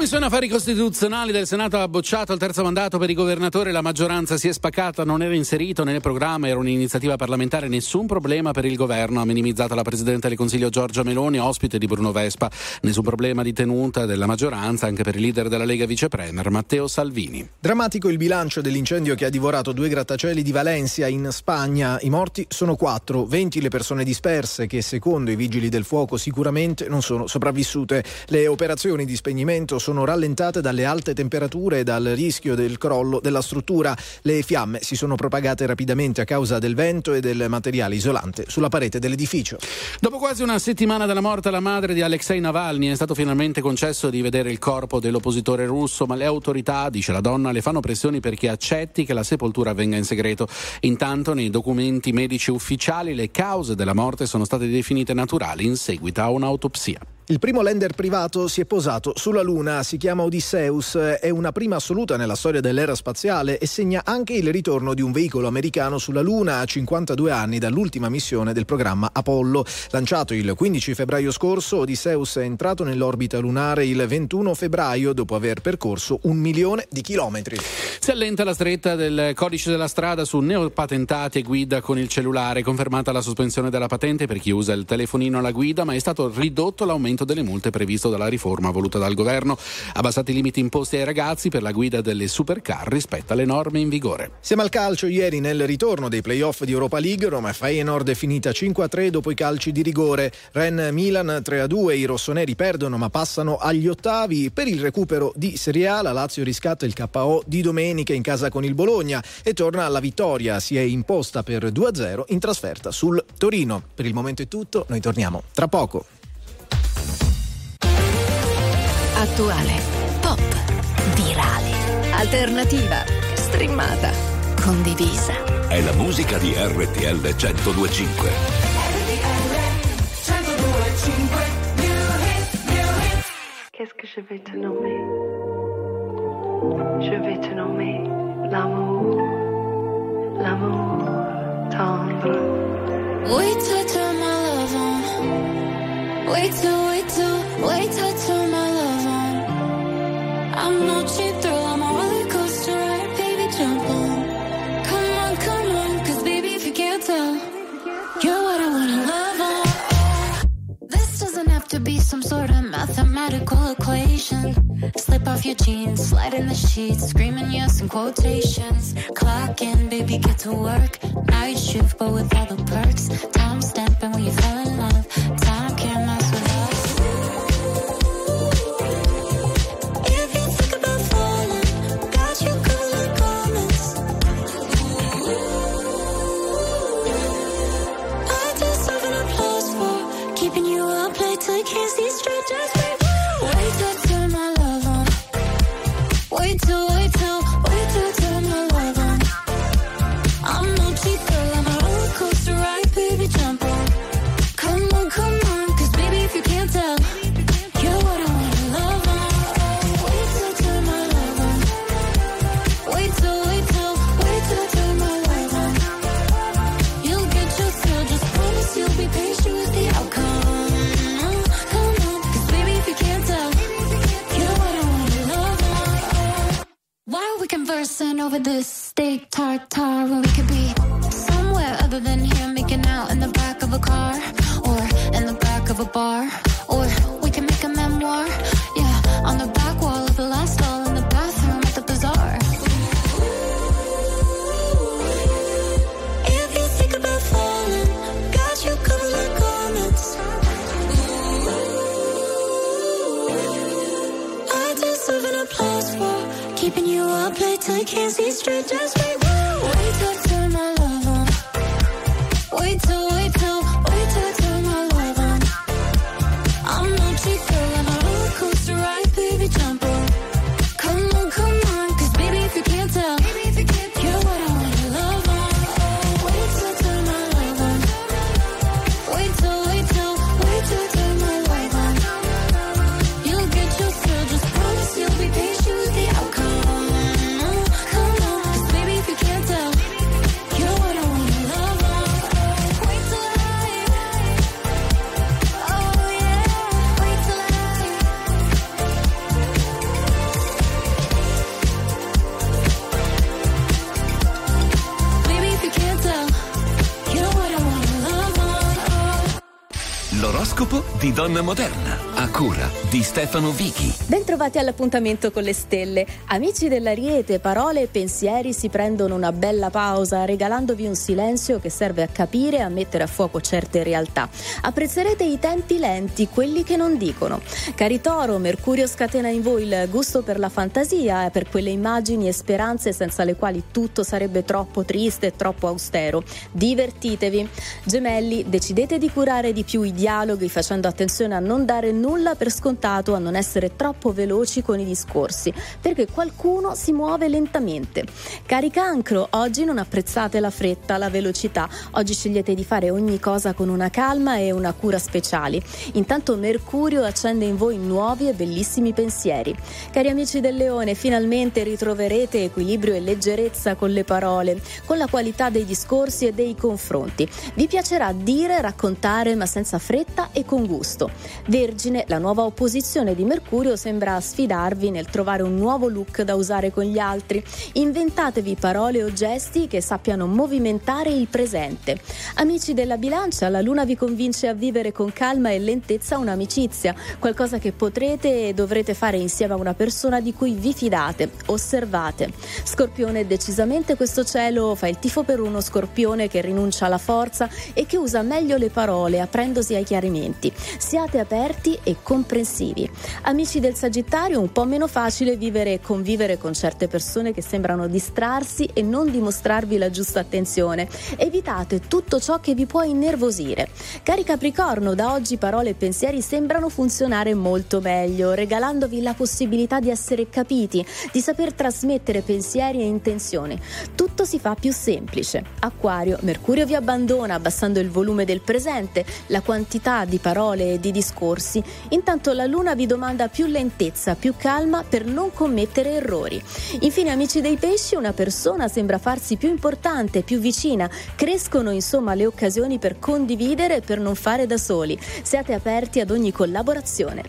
Commissione Affari Costituzionali del Senato ha bocciato il terzo mandato per i governatori, la maggioranza si è spaccata, non era inserito nel programma, era un'iniziativa parlamentare, nessun problema per il governo, ha minimizzato la Presidente del Consiglio Giorgia Meloni, ospite di Bruno Vespa, nessun problema di tenuta della maggioranza anche per il leader della Lega Vice Premier Matteo Salvini. Drammatico il bilancio dell'incendio che ha divorato due grattacieli di Valencia in Spagna. I morti sono quattro, 20 le persone disperse che secondo i vigili del fuoco sicuramente non sono sopravvissute. Le operazioni di spegnimento sono rallentate dalle alte temperature e dal rischio del crollo della struttura. Le fiamme si sono propagate rapidamente a causa del vento e del materiale isolante sulla parete dell'edificio. Dopo quasi una settimana dalla morte alla madre di Alexei Navalny è stato finalmente concesso di vedere il corpo dell'oppositore russo, ma le autorità, dice la donna, le fanno pressioni perché accetti che la sepoltura avvenga in segreto. Intanto nei documenti medici ufficiali le cause della morte sono state definite naturali in seguito a un'autopsia. Il primo lander privato si è posato sulla Luna, si chiama Odysseus, è una prima assoluta nella storia dell'era spaziale e segna anche il ritorno di un veicolo americano sulla Luna a 52 anni dall'ultima missione del programma Apollo. Lanciato il 15 febbraio scorso, Odysseus è entrato nell'orbita lunare il 21 febbraio dopo aver percorso un milione di chilometri. Si allenta la stretta del codice della strada su neopatentati e guida con il cellulare, confermata la sospensione della patente per chi usa il telefonino alla guida, ma è stato ridotto l'aumento delle multe previsto dalla riforma voluta dal governo. Abbassati i limiti imposti ai ragazzi per la guida delle supercar rispetto alle norme in vigore. Siamo al calcio ieri nel ritorno dei playoff di Europa League, Roma Feyenoord è finita 5-3 dopo i calci di rigore. Ren Milan 3-2, i rossoneri perdono ma passano agli ottavi. Per il recupero di Serie A la Lazio riscatta il KO di domenica in casa con il Bologna e torna alla vittoria, si è imposta per 2-0 in trasferta sul Torino. Per il momento è tutto, noi torniamo tra poco. Attuale, pop, virale, alternativa, streamata, condivisa. È la musica di RTL 1025. Qu'est-ce que je vais te nommer Je vais te nommer l'amour, l'amour tendre. Wait till I turn my love on. Wait till, wait till, wait till I turn Clock in, the sheets, screaming yes and quotations. Clockin', baby, get to work. Night shift, but with all the perks. Time stamping when you fell in conversing over this steak tartare when we could be somewhere other than here, making out in the back of a car or in the back of a bar? Or we can make a memoir, keeping you up late till you can't see straight. Just wait, wait till I turn my love on. Wait till, Moderna, a cura di Stefano Vichi. Bentrovati all'appuntamento con le stelle. Amici dell'Ariete, parole e pensieri si prendono una bella pausa, regalandovi un silenzio che serve a capire e a mettere a fuoco certe realtà. Apprezzerete i tempi lenti, quelli che non dicono. Cari Toro, Mercurio scatena in voi il gusto per la fantasia e per quelle immagini e speranze senza le quali tutto sarebbe troppo triste e troppo austero. Divertitevi. Gemelli, decidete di curare di più i dialoghi facendo attenzione a non dare nulla per scontato, a non essere troppo veloci con i discorsi, perché qualcuno si muove lentamente. Cari cancro, oggi non apprezzate la fretta, la velocità, oggi scegliete di fare ogni cosa con una calma e una cura speciali. Intanto Mercurio accende in voi nuovi e bellissimi pensieri. Cari amici del leone, finalmente ritroverete equilibrio e leggerezza con le parole, con la qualità dei discorsi e dei confronti. Vi piacerà dire, raccontare, ma senza fretta e con gusto. Vergine, la nuova opposizione di Mercurio sembra sfidarvi nel trovare un nuovo look da usare con gli altri. Inventatevi parole o gesti che sappiano movimentare il presente. Amici della bilancia, la luna vi convince a vivere con calma e lentezza un'amicizia, qualcosa che potrete e dovrete fare insieme a una persona di cui vi fidate. Osservate. Scorpione, decisamente questo cielo fa il tifo per uno scorpione che rinuncia alla forza e che usa meglio le parole aprendosi ai chiarimenti. Siate aperti e comprensivi. Amici del Sagittario, un po' meno facile vivere e convivere con certe persone che sembrano distrarsi e non dimostrarvi la giusta attenzione. Evitate tutto ciò che vi può innervosire. Cari Capricorno, da oggi parole e pensieri sembrano funzionare molto meglio, regalandovi la possibilità di essere capiti, di saper trasmettere pensieri e intenzioni. Tutto si fa più semplice. Acquario, Mercurio vi abbandona abbassando il volume del presente, la quantità di parole e di discorsi. Intanto la Luna vi domanda più lentezza, più calma per non commettere errori. Infine, amici dei pesci, una persona sembra farsi più importante, più vicina. Crescono insomma le occasioni per condividere e per non fare da soli. Siate aperti ad ogni collaborazione.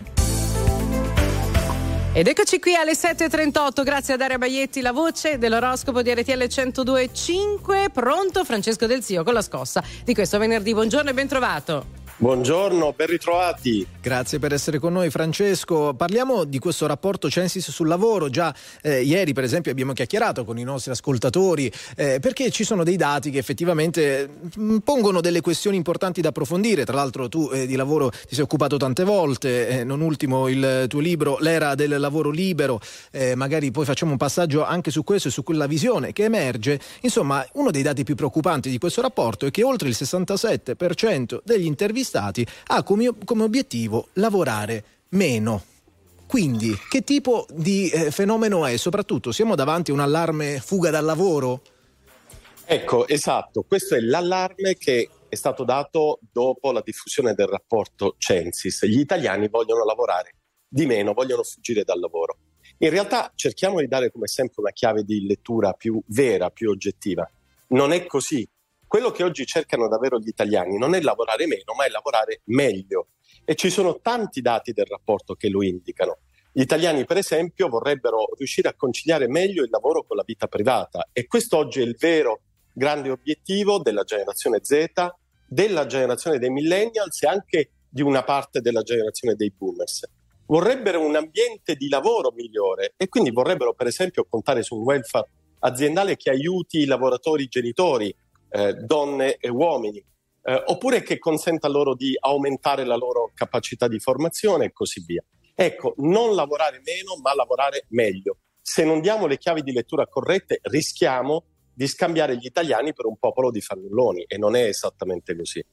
Ed eccoci qui alle 7.38, grazie a Daria Baietti, la voce dell'oroscopo di RTL 102.5. Pronto Francesco Del Zio con la scossa di questo venerdì. Buongiorno e ben trovato. Buongiorno, ben ritrovati. Grazie per essere con noi Francesco. Parliamo di questo rapporto Censis sul lavoro. Già eh, ieri per esempio abbiamo chiacchierato con i nostri ascoltatori eh, perché ci sono dei dati che effettivamente mh, pongono delle questioni importanti da approfondire. Tra l'altro tu eh, di lavoro ti sei occupato tante volte, eh, non ultimo il tuo libro L'era del lavoro libero. Eh, magari poi facciamo un passaggio anche su questo e su quella visione che emerge. Insomma, uno dei dati più preoccupanti di questo rapporto è che oltre il 67% degli intervistati ha come, come obiettivo lavorare meno. Quindi, che tipo di eh, fenomeno è? Soprattutto, siamo davanti a un allarme fuga dal lavoro? Ecco, esatto, questo è l'allarme che è stato dato dopo la diffusione del rapporto Censis. Gli italiani vogliono lavorare di meno, vogliono fuggire dal lavoro. In realtà cerchiamo di dare come sempre una chiave di lettura più vera, più oggettiva. Non è così. Quello che oggi cercano davvero gli italiani non è lavorare meno, ma è lavorare meglio. E ci sono tanti dati del rapporto che lo indicano. Gli italiani, per esempio, vorrebbero riuscire a conciliare meglio il lavoro con la vita privata e questo oggi è il vero grande obiettivo della generazione Z, della generazione dei millennials e anche di una parte della generazione dei boomers. Vorrebbero un ambiente di lavoro migliore e quindi vorrebbero, per esempio, contare su un welfare aziendale che aiuti i lavoratori genitori, eh, donne e uomini, eh, oppure che consenta loro di aumentare la loro capacità di formazione e così via. Ecco, non lavorare meno, ma lavorare meglio. Se non diamo le chiavi di lettura corrette, rischiamo di scambiare gli italiani per un popolo di fannulloni e non è esattamente così.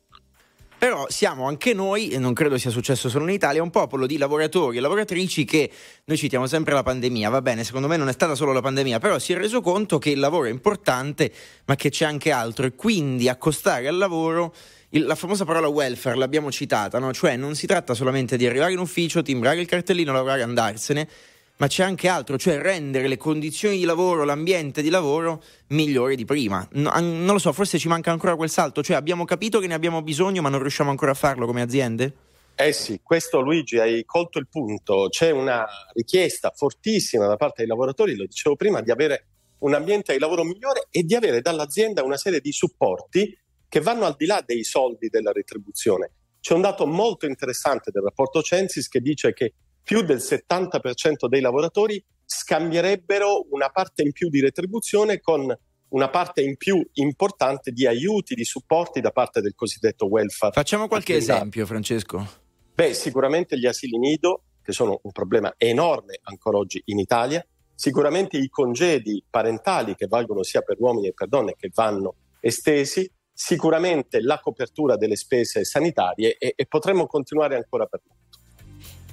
Però siamo anche noi, e non credo sia successo solo in Italia, un popolo di lavoratori e lavoratrici che noi citiamo sempre la pandemia, va bene, secondo me non è stata solo la pandemia, però si è reso conto che il lavoro è importante, ma che c'è anche altro e quindi accostare al lavoro la famosa parola welfare l'abbiamo citata, no? cioè non si tratta solamente di arrivare in ufficio, timbrare il cartellino, lavorare e andarsene, ma c'è anche altro, cioè rendere le condizioni di lavoro, l'ambiente di lavoro migliori di prima. No- non lo so, forse ci manca ancora quel salto, cioè abbiamo capito che ne abbiamo bisogno, ma non riusciamo ancora a farlo come aziende? Eh sì, questo Luigi hai colto il punto. C'è una richiesta fortissima da parte dei lavoratori, lo dicevo prima, di avere un ambiente di lavoro migliore e di avere dall'azienda una serie di supporti che vanno al di là dei soldi della retribuzione. c'è un dato molto interessante del rapporto Censis che dice che più del 70% dei lavoratori scambierebbero una parte in più di retribuzione con una parte in più importante di aiuti, di supporti da parte del cosiddetto welfare. Facciamo qualche aziendale. esempio, Francesco. Beh, sicuramente gli asili nido, che sono un problema enorme ancora oggi in Italia, sicuramente i congedi parentali che valgono sia per uomini che per donne che vanno estesi, sicuramente la copertura delle spese sanitarie e, e potremmo continuare ancora per molto.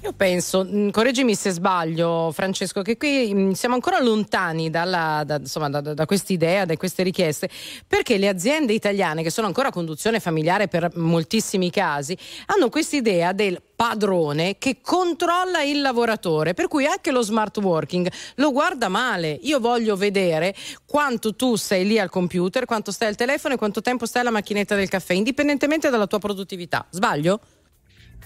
Io penso, mh, correggimi se sbaglio Francesco, che qui mh, siamo ancora lontani dalla, da, insomma, da, da quest'idea, da queste richieste, perché le aziende italiane, che sono ancora a conduzione familiare per moltissimi casi, hanno quest'idea del padrone che controlla il lavoratore, per cui anche lo smart working lo guarda male. Io voglio vedere quanto tu sei lì al computer, quanto stai al telefono e quanto tempo stai alla macchinetta del caffè, indipendentemente dalla tua produttività. Sbaglio?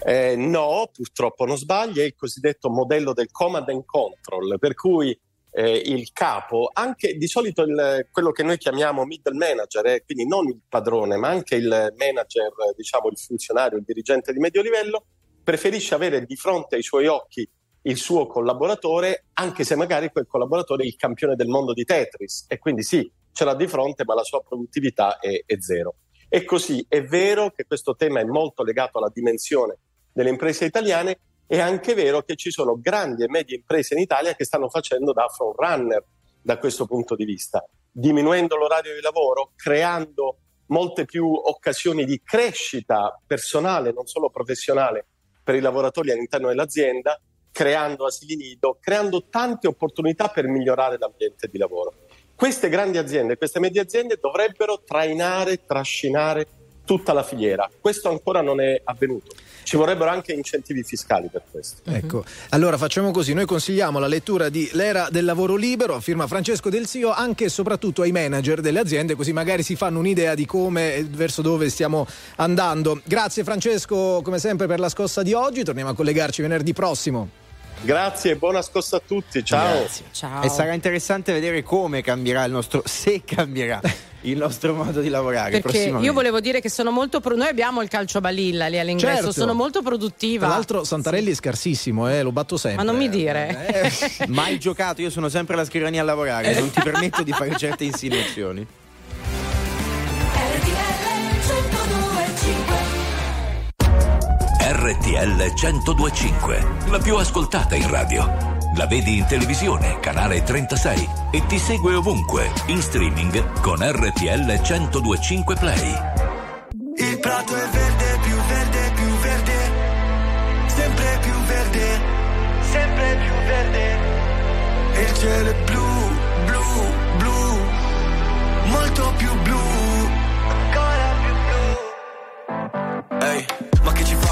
Eh, no, purtroppo non sbaglia, è il cosiddetto modello del command and control, per cui eh, il capo, anche di solito il- quello che noi chiamiamo middle manager, eh, quindi non il padrone, ma anche il manager, diciamo il funzionario, il dirigente di medio livello, preferisce avere di fronte ai suoi occhi il suo collaboratore, anche se magari quel collaboratore è il campione del mondo di Tetris e quindi sì, ce l'ha di fronte, ma la sua produttività è, è zero. E così è vero che questo tema è molto legato alla dimensione delle imprese italiane, è anche vero che ci sono grandi e medie imprese in Italia che stanno facendo da frontrunner da questo punto di vista, diminuendo l'orario di lavoro, creando molte più occasioni di crescita personale, non solo professionale, per i lavoratori all'interno dell'azienda, creando asili nido, creando tante opportunità per migliorare l'ambiente di lavoro. Queste grandi aziende, queste medie aziende dovrebbero trainare, trascinare tutta la filiera. Questo ancora non è avvenuto. Ci vorrebbero anche incentivi fiscali per questo. Ecco, allora facciamo così, noi consigliamo la lettura di L'era del lavoro libero, firma Francesco Del Sio, anche e soprattutto ai manager delle aziende, così magari si fanno un'idea di come e verso dove stiamo andando. Grazie Francesco, come sempre, per la scossa di oggi, torniamo a collegarci venerdì prossimo. Grazie e buona scossa a tutti. Ciao. Ciao. E sarà interessante vedere come cambierà il nostro, se cambierà il nostro modo di lavorare. Perché io volevo dire che sono molto. pro- noi abbiamo il calcio balilla lì all'ingresso, Certo. sono molto produttiva. Tra l'altro Santarelli è scarsissimo, eh, lo batto sempre. Ma non mi dire. Mai giocato, io sono sempre alla scrivania a lavorare, non ti permetto di fare certe insinuazioni. RTL 1025, la più ascoltata in radio. La vedi in televisione, canale 36 e ti segue ovunque, in streaming con RTL 1025 Play. Il prato è verde, più verde, più verde, sempre più verde, sempre più verde. E il cielo è blu, blu, blu, molto più blu,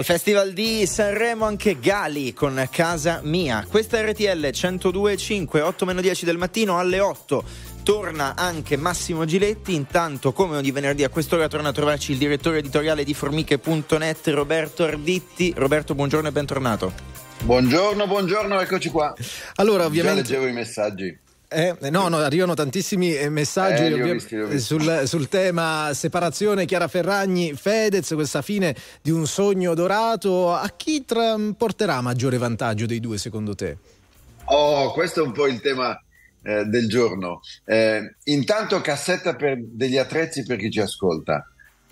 Dal Festival di Sanremo anche Gali con Casa Mia. Questa è RTL 102.5, 8 meno 10 del mattino alle 8. Torna anche Massimo Giletti. Intanto, come ogni venerdì a quest'ora, torna a trovarci il direttore editoriale di Formiche.net, Roberto Arditti. Roberto, buongiorno e bentornato. Buongiorno, buongiorno, eccoci qua. Allora, Già ovviamente. leggevo i messaggi. Eh, no, no, arrivano tantissimi eh, messaggi Eh, visti. Sul, sul tema separazione Chiara Ferragni, Fedez, questa fine di un sogno dorato. A chi tra- porterà maggiore vantaggio dei due secondo te? Oh, questo è un po' il tema eh, del giorno. Eh, intanto cassetta per degli attrezzi per chi ci ascolta.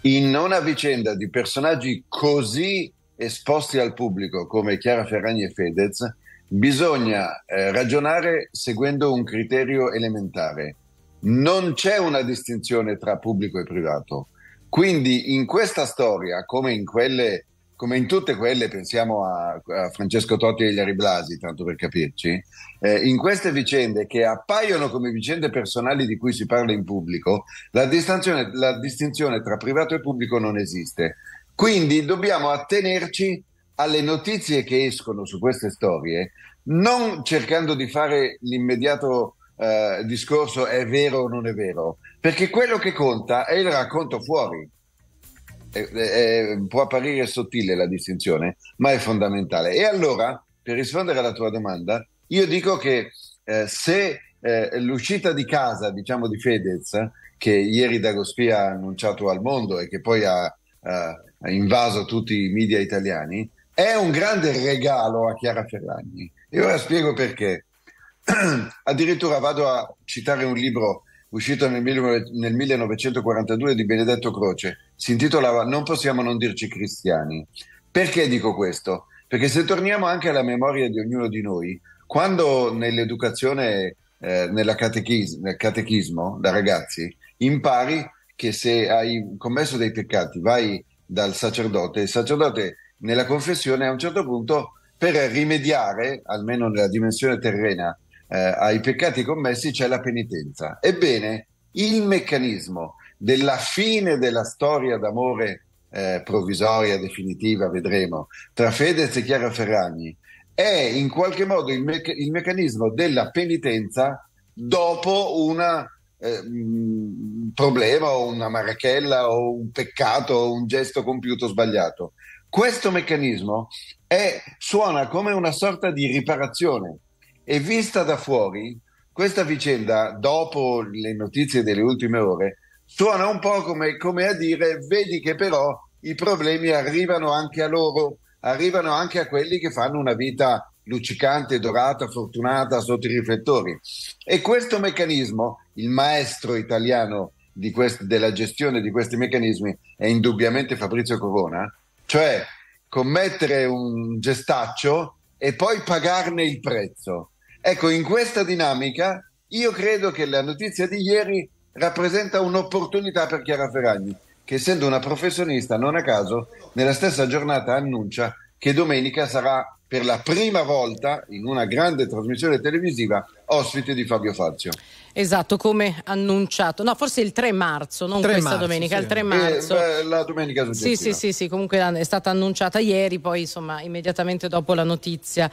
In una vicenda di personaggi così esposti al pubblico come Chiara Ferragni e Fedez, bisogna eh, ragionare seguendo un criterio elementare. Non c'è una distinzione tra pubblico e privato. Quindi in questa storia, come in quelle come in tutte quelle, pensiamo a, a Francesco Totti e Iari Blasi, tanto per capirci, eh, in queste vicende che appaiono come vicende personali di cui si parla in pubblico, la distinzione, la distinzione tra privato e pubblico non esiste. Quindi dobbiamo attenerci alle notizie che escono su queste storie, non cercando di fare l'immediato eh, discorso è vero o non è vero, perché quello che conta è il racconto fuori. Eh, eh, può apparire sottile la distinzione, ma è fondamentale. E allora, per rispondere alla tua domanda, io dico che eh, se eh, l'uscita di casa, diciamo di Fedez, che ieri Dagospia ha annunciato al mondo e che poi ha- ha invaso tutti i media italiani, è un grande regalo a Chiara Ferragni. E ora spiego perché. Addirittura vado a citare un libro uscito nel, 19- nel 1942 di Benedetto Croce, si intitolava Non possiamo non dirci cristiani. Perché dico questo? Perché se torniamo anche alla memoria di ognuno di noi, quando nell'educazione, eh, catechis- nel catechismo da ragazzi, impari che se hai commesso dei peccati vai dal sacerdote, il sacerdote nella confessione a un certo punto per rimediare, almeno nella dimensione terrena, eh, ai peccati commessi c'è la penitenza. Ebbene, il meccanismo della fine della storia d'amore eh, provvisoria, definitiva, vedremo, tra Fedez e Chiara Ferragni, è in qualche modo il, mecca- il meccanismo della penitenza dopo una eh, un problema o una marachella o un peccato o un gesto compiuto sbagliato. Questo meccanismo è- suona come una sorta di riparazione e vista da fuori, questa vicenda, dopo le notizie delle ultime ore, suona un po' come, come a dire, vedi che però i problemi arrivano anche a loro, arrivano anche a quelli che fanno una vita luccicante, dorata, fortunata sotto i riflettori. E questo meccanismo, il maestro italiano quest- della gestione di questi meccanismi è indubbiamente Fabrizio Corona, cioè commettere un gestaccio e poi pagarne il prezzo. Ecco, in questa dinamica io credo che la notizia di ieri rappresenta un'opportunità per Chiara Ferragni, che essendo una professionista, non a caso, nella stessa giornata annuncia che domenica sarà per la prima volta in una grande trasmissione televisiva ospite di Fabio Fazio. Esatto, come annunciato. No, forse il 3 marzo, non 3 questa marzo, domenica, sì. il 3 Eh, marzo. beh, la domenica Sì, successiva. sì, sì, sì, comunque è stata annunciata ieri, poi insomma immediatamente dopo la notizia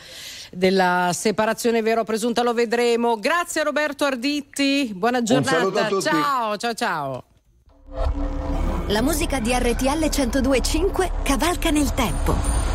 della separazione vera o presunta lo vedremo. Grazie Roberto Arditti, buona giornata. saluto a tutti. Ciao, ciao, ciao. La musica di RTL 1025 cavalca nel tempo.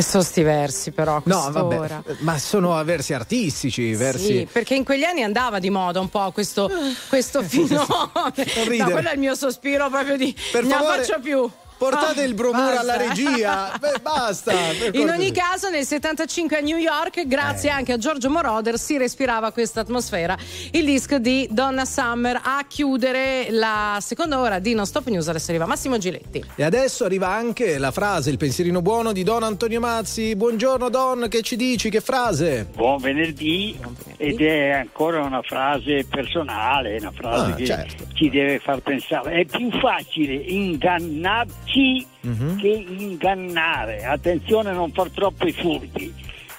Che sono sti versi però No, vabbè, ma sono versi artistici, versi... Sì, perché in quegli anni andava di moda un po' questo, questo fenomeno. no, quello è il mio sospiro proprio di Per non favore, la faccio più. Portate Ah, il bromuro alla regia. Beh, basta. In ogni caso, nel 75 a New York, grazie Eh. anche a Giorgio Moroder, si respirava questa atmosfera. Il disco di Donna Summer a chiudere la seconda ora di Non Stop News. Adesso arriva Massimo Giletti. E adesso arriva anche la frase, il pensierino buono di Don Antonio Mazzi. Buongiorno Don, che ci dici? Che frase? Buon venerdì ed è ancora una frase personale, una frase Ah, che certo. ci deve far pensare. È più facile ingannarci Mhm. che ingannare. Attenzione a non far troppo i furbi,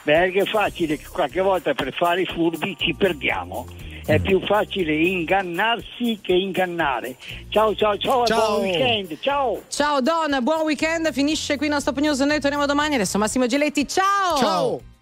perché è facile che qualche volta per fare i furbi ci perdiamo. È Mm. più facile ingannarsi che ingannare. Ciao ciao ciao, Ciao. buon weekend. Ciao. Ciao Don, buon weekend. Finisce qui Non Stop News. Noi torniamo domani. Adesso Massimo Giletti. Ciao! Ciao.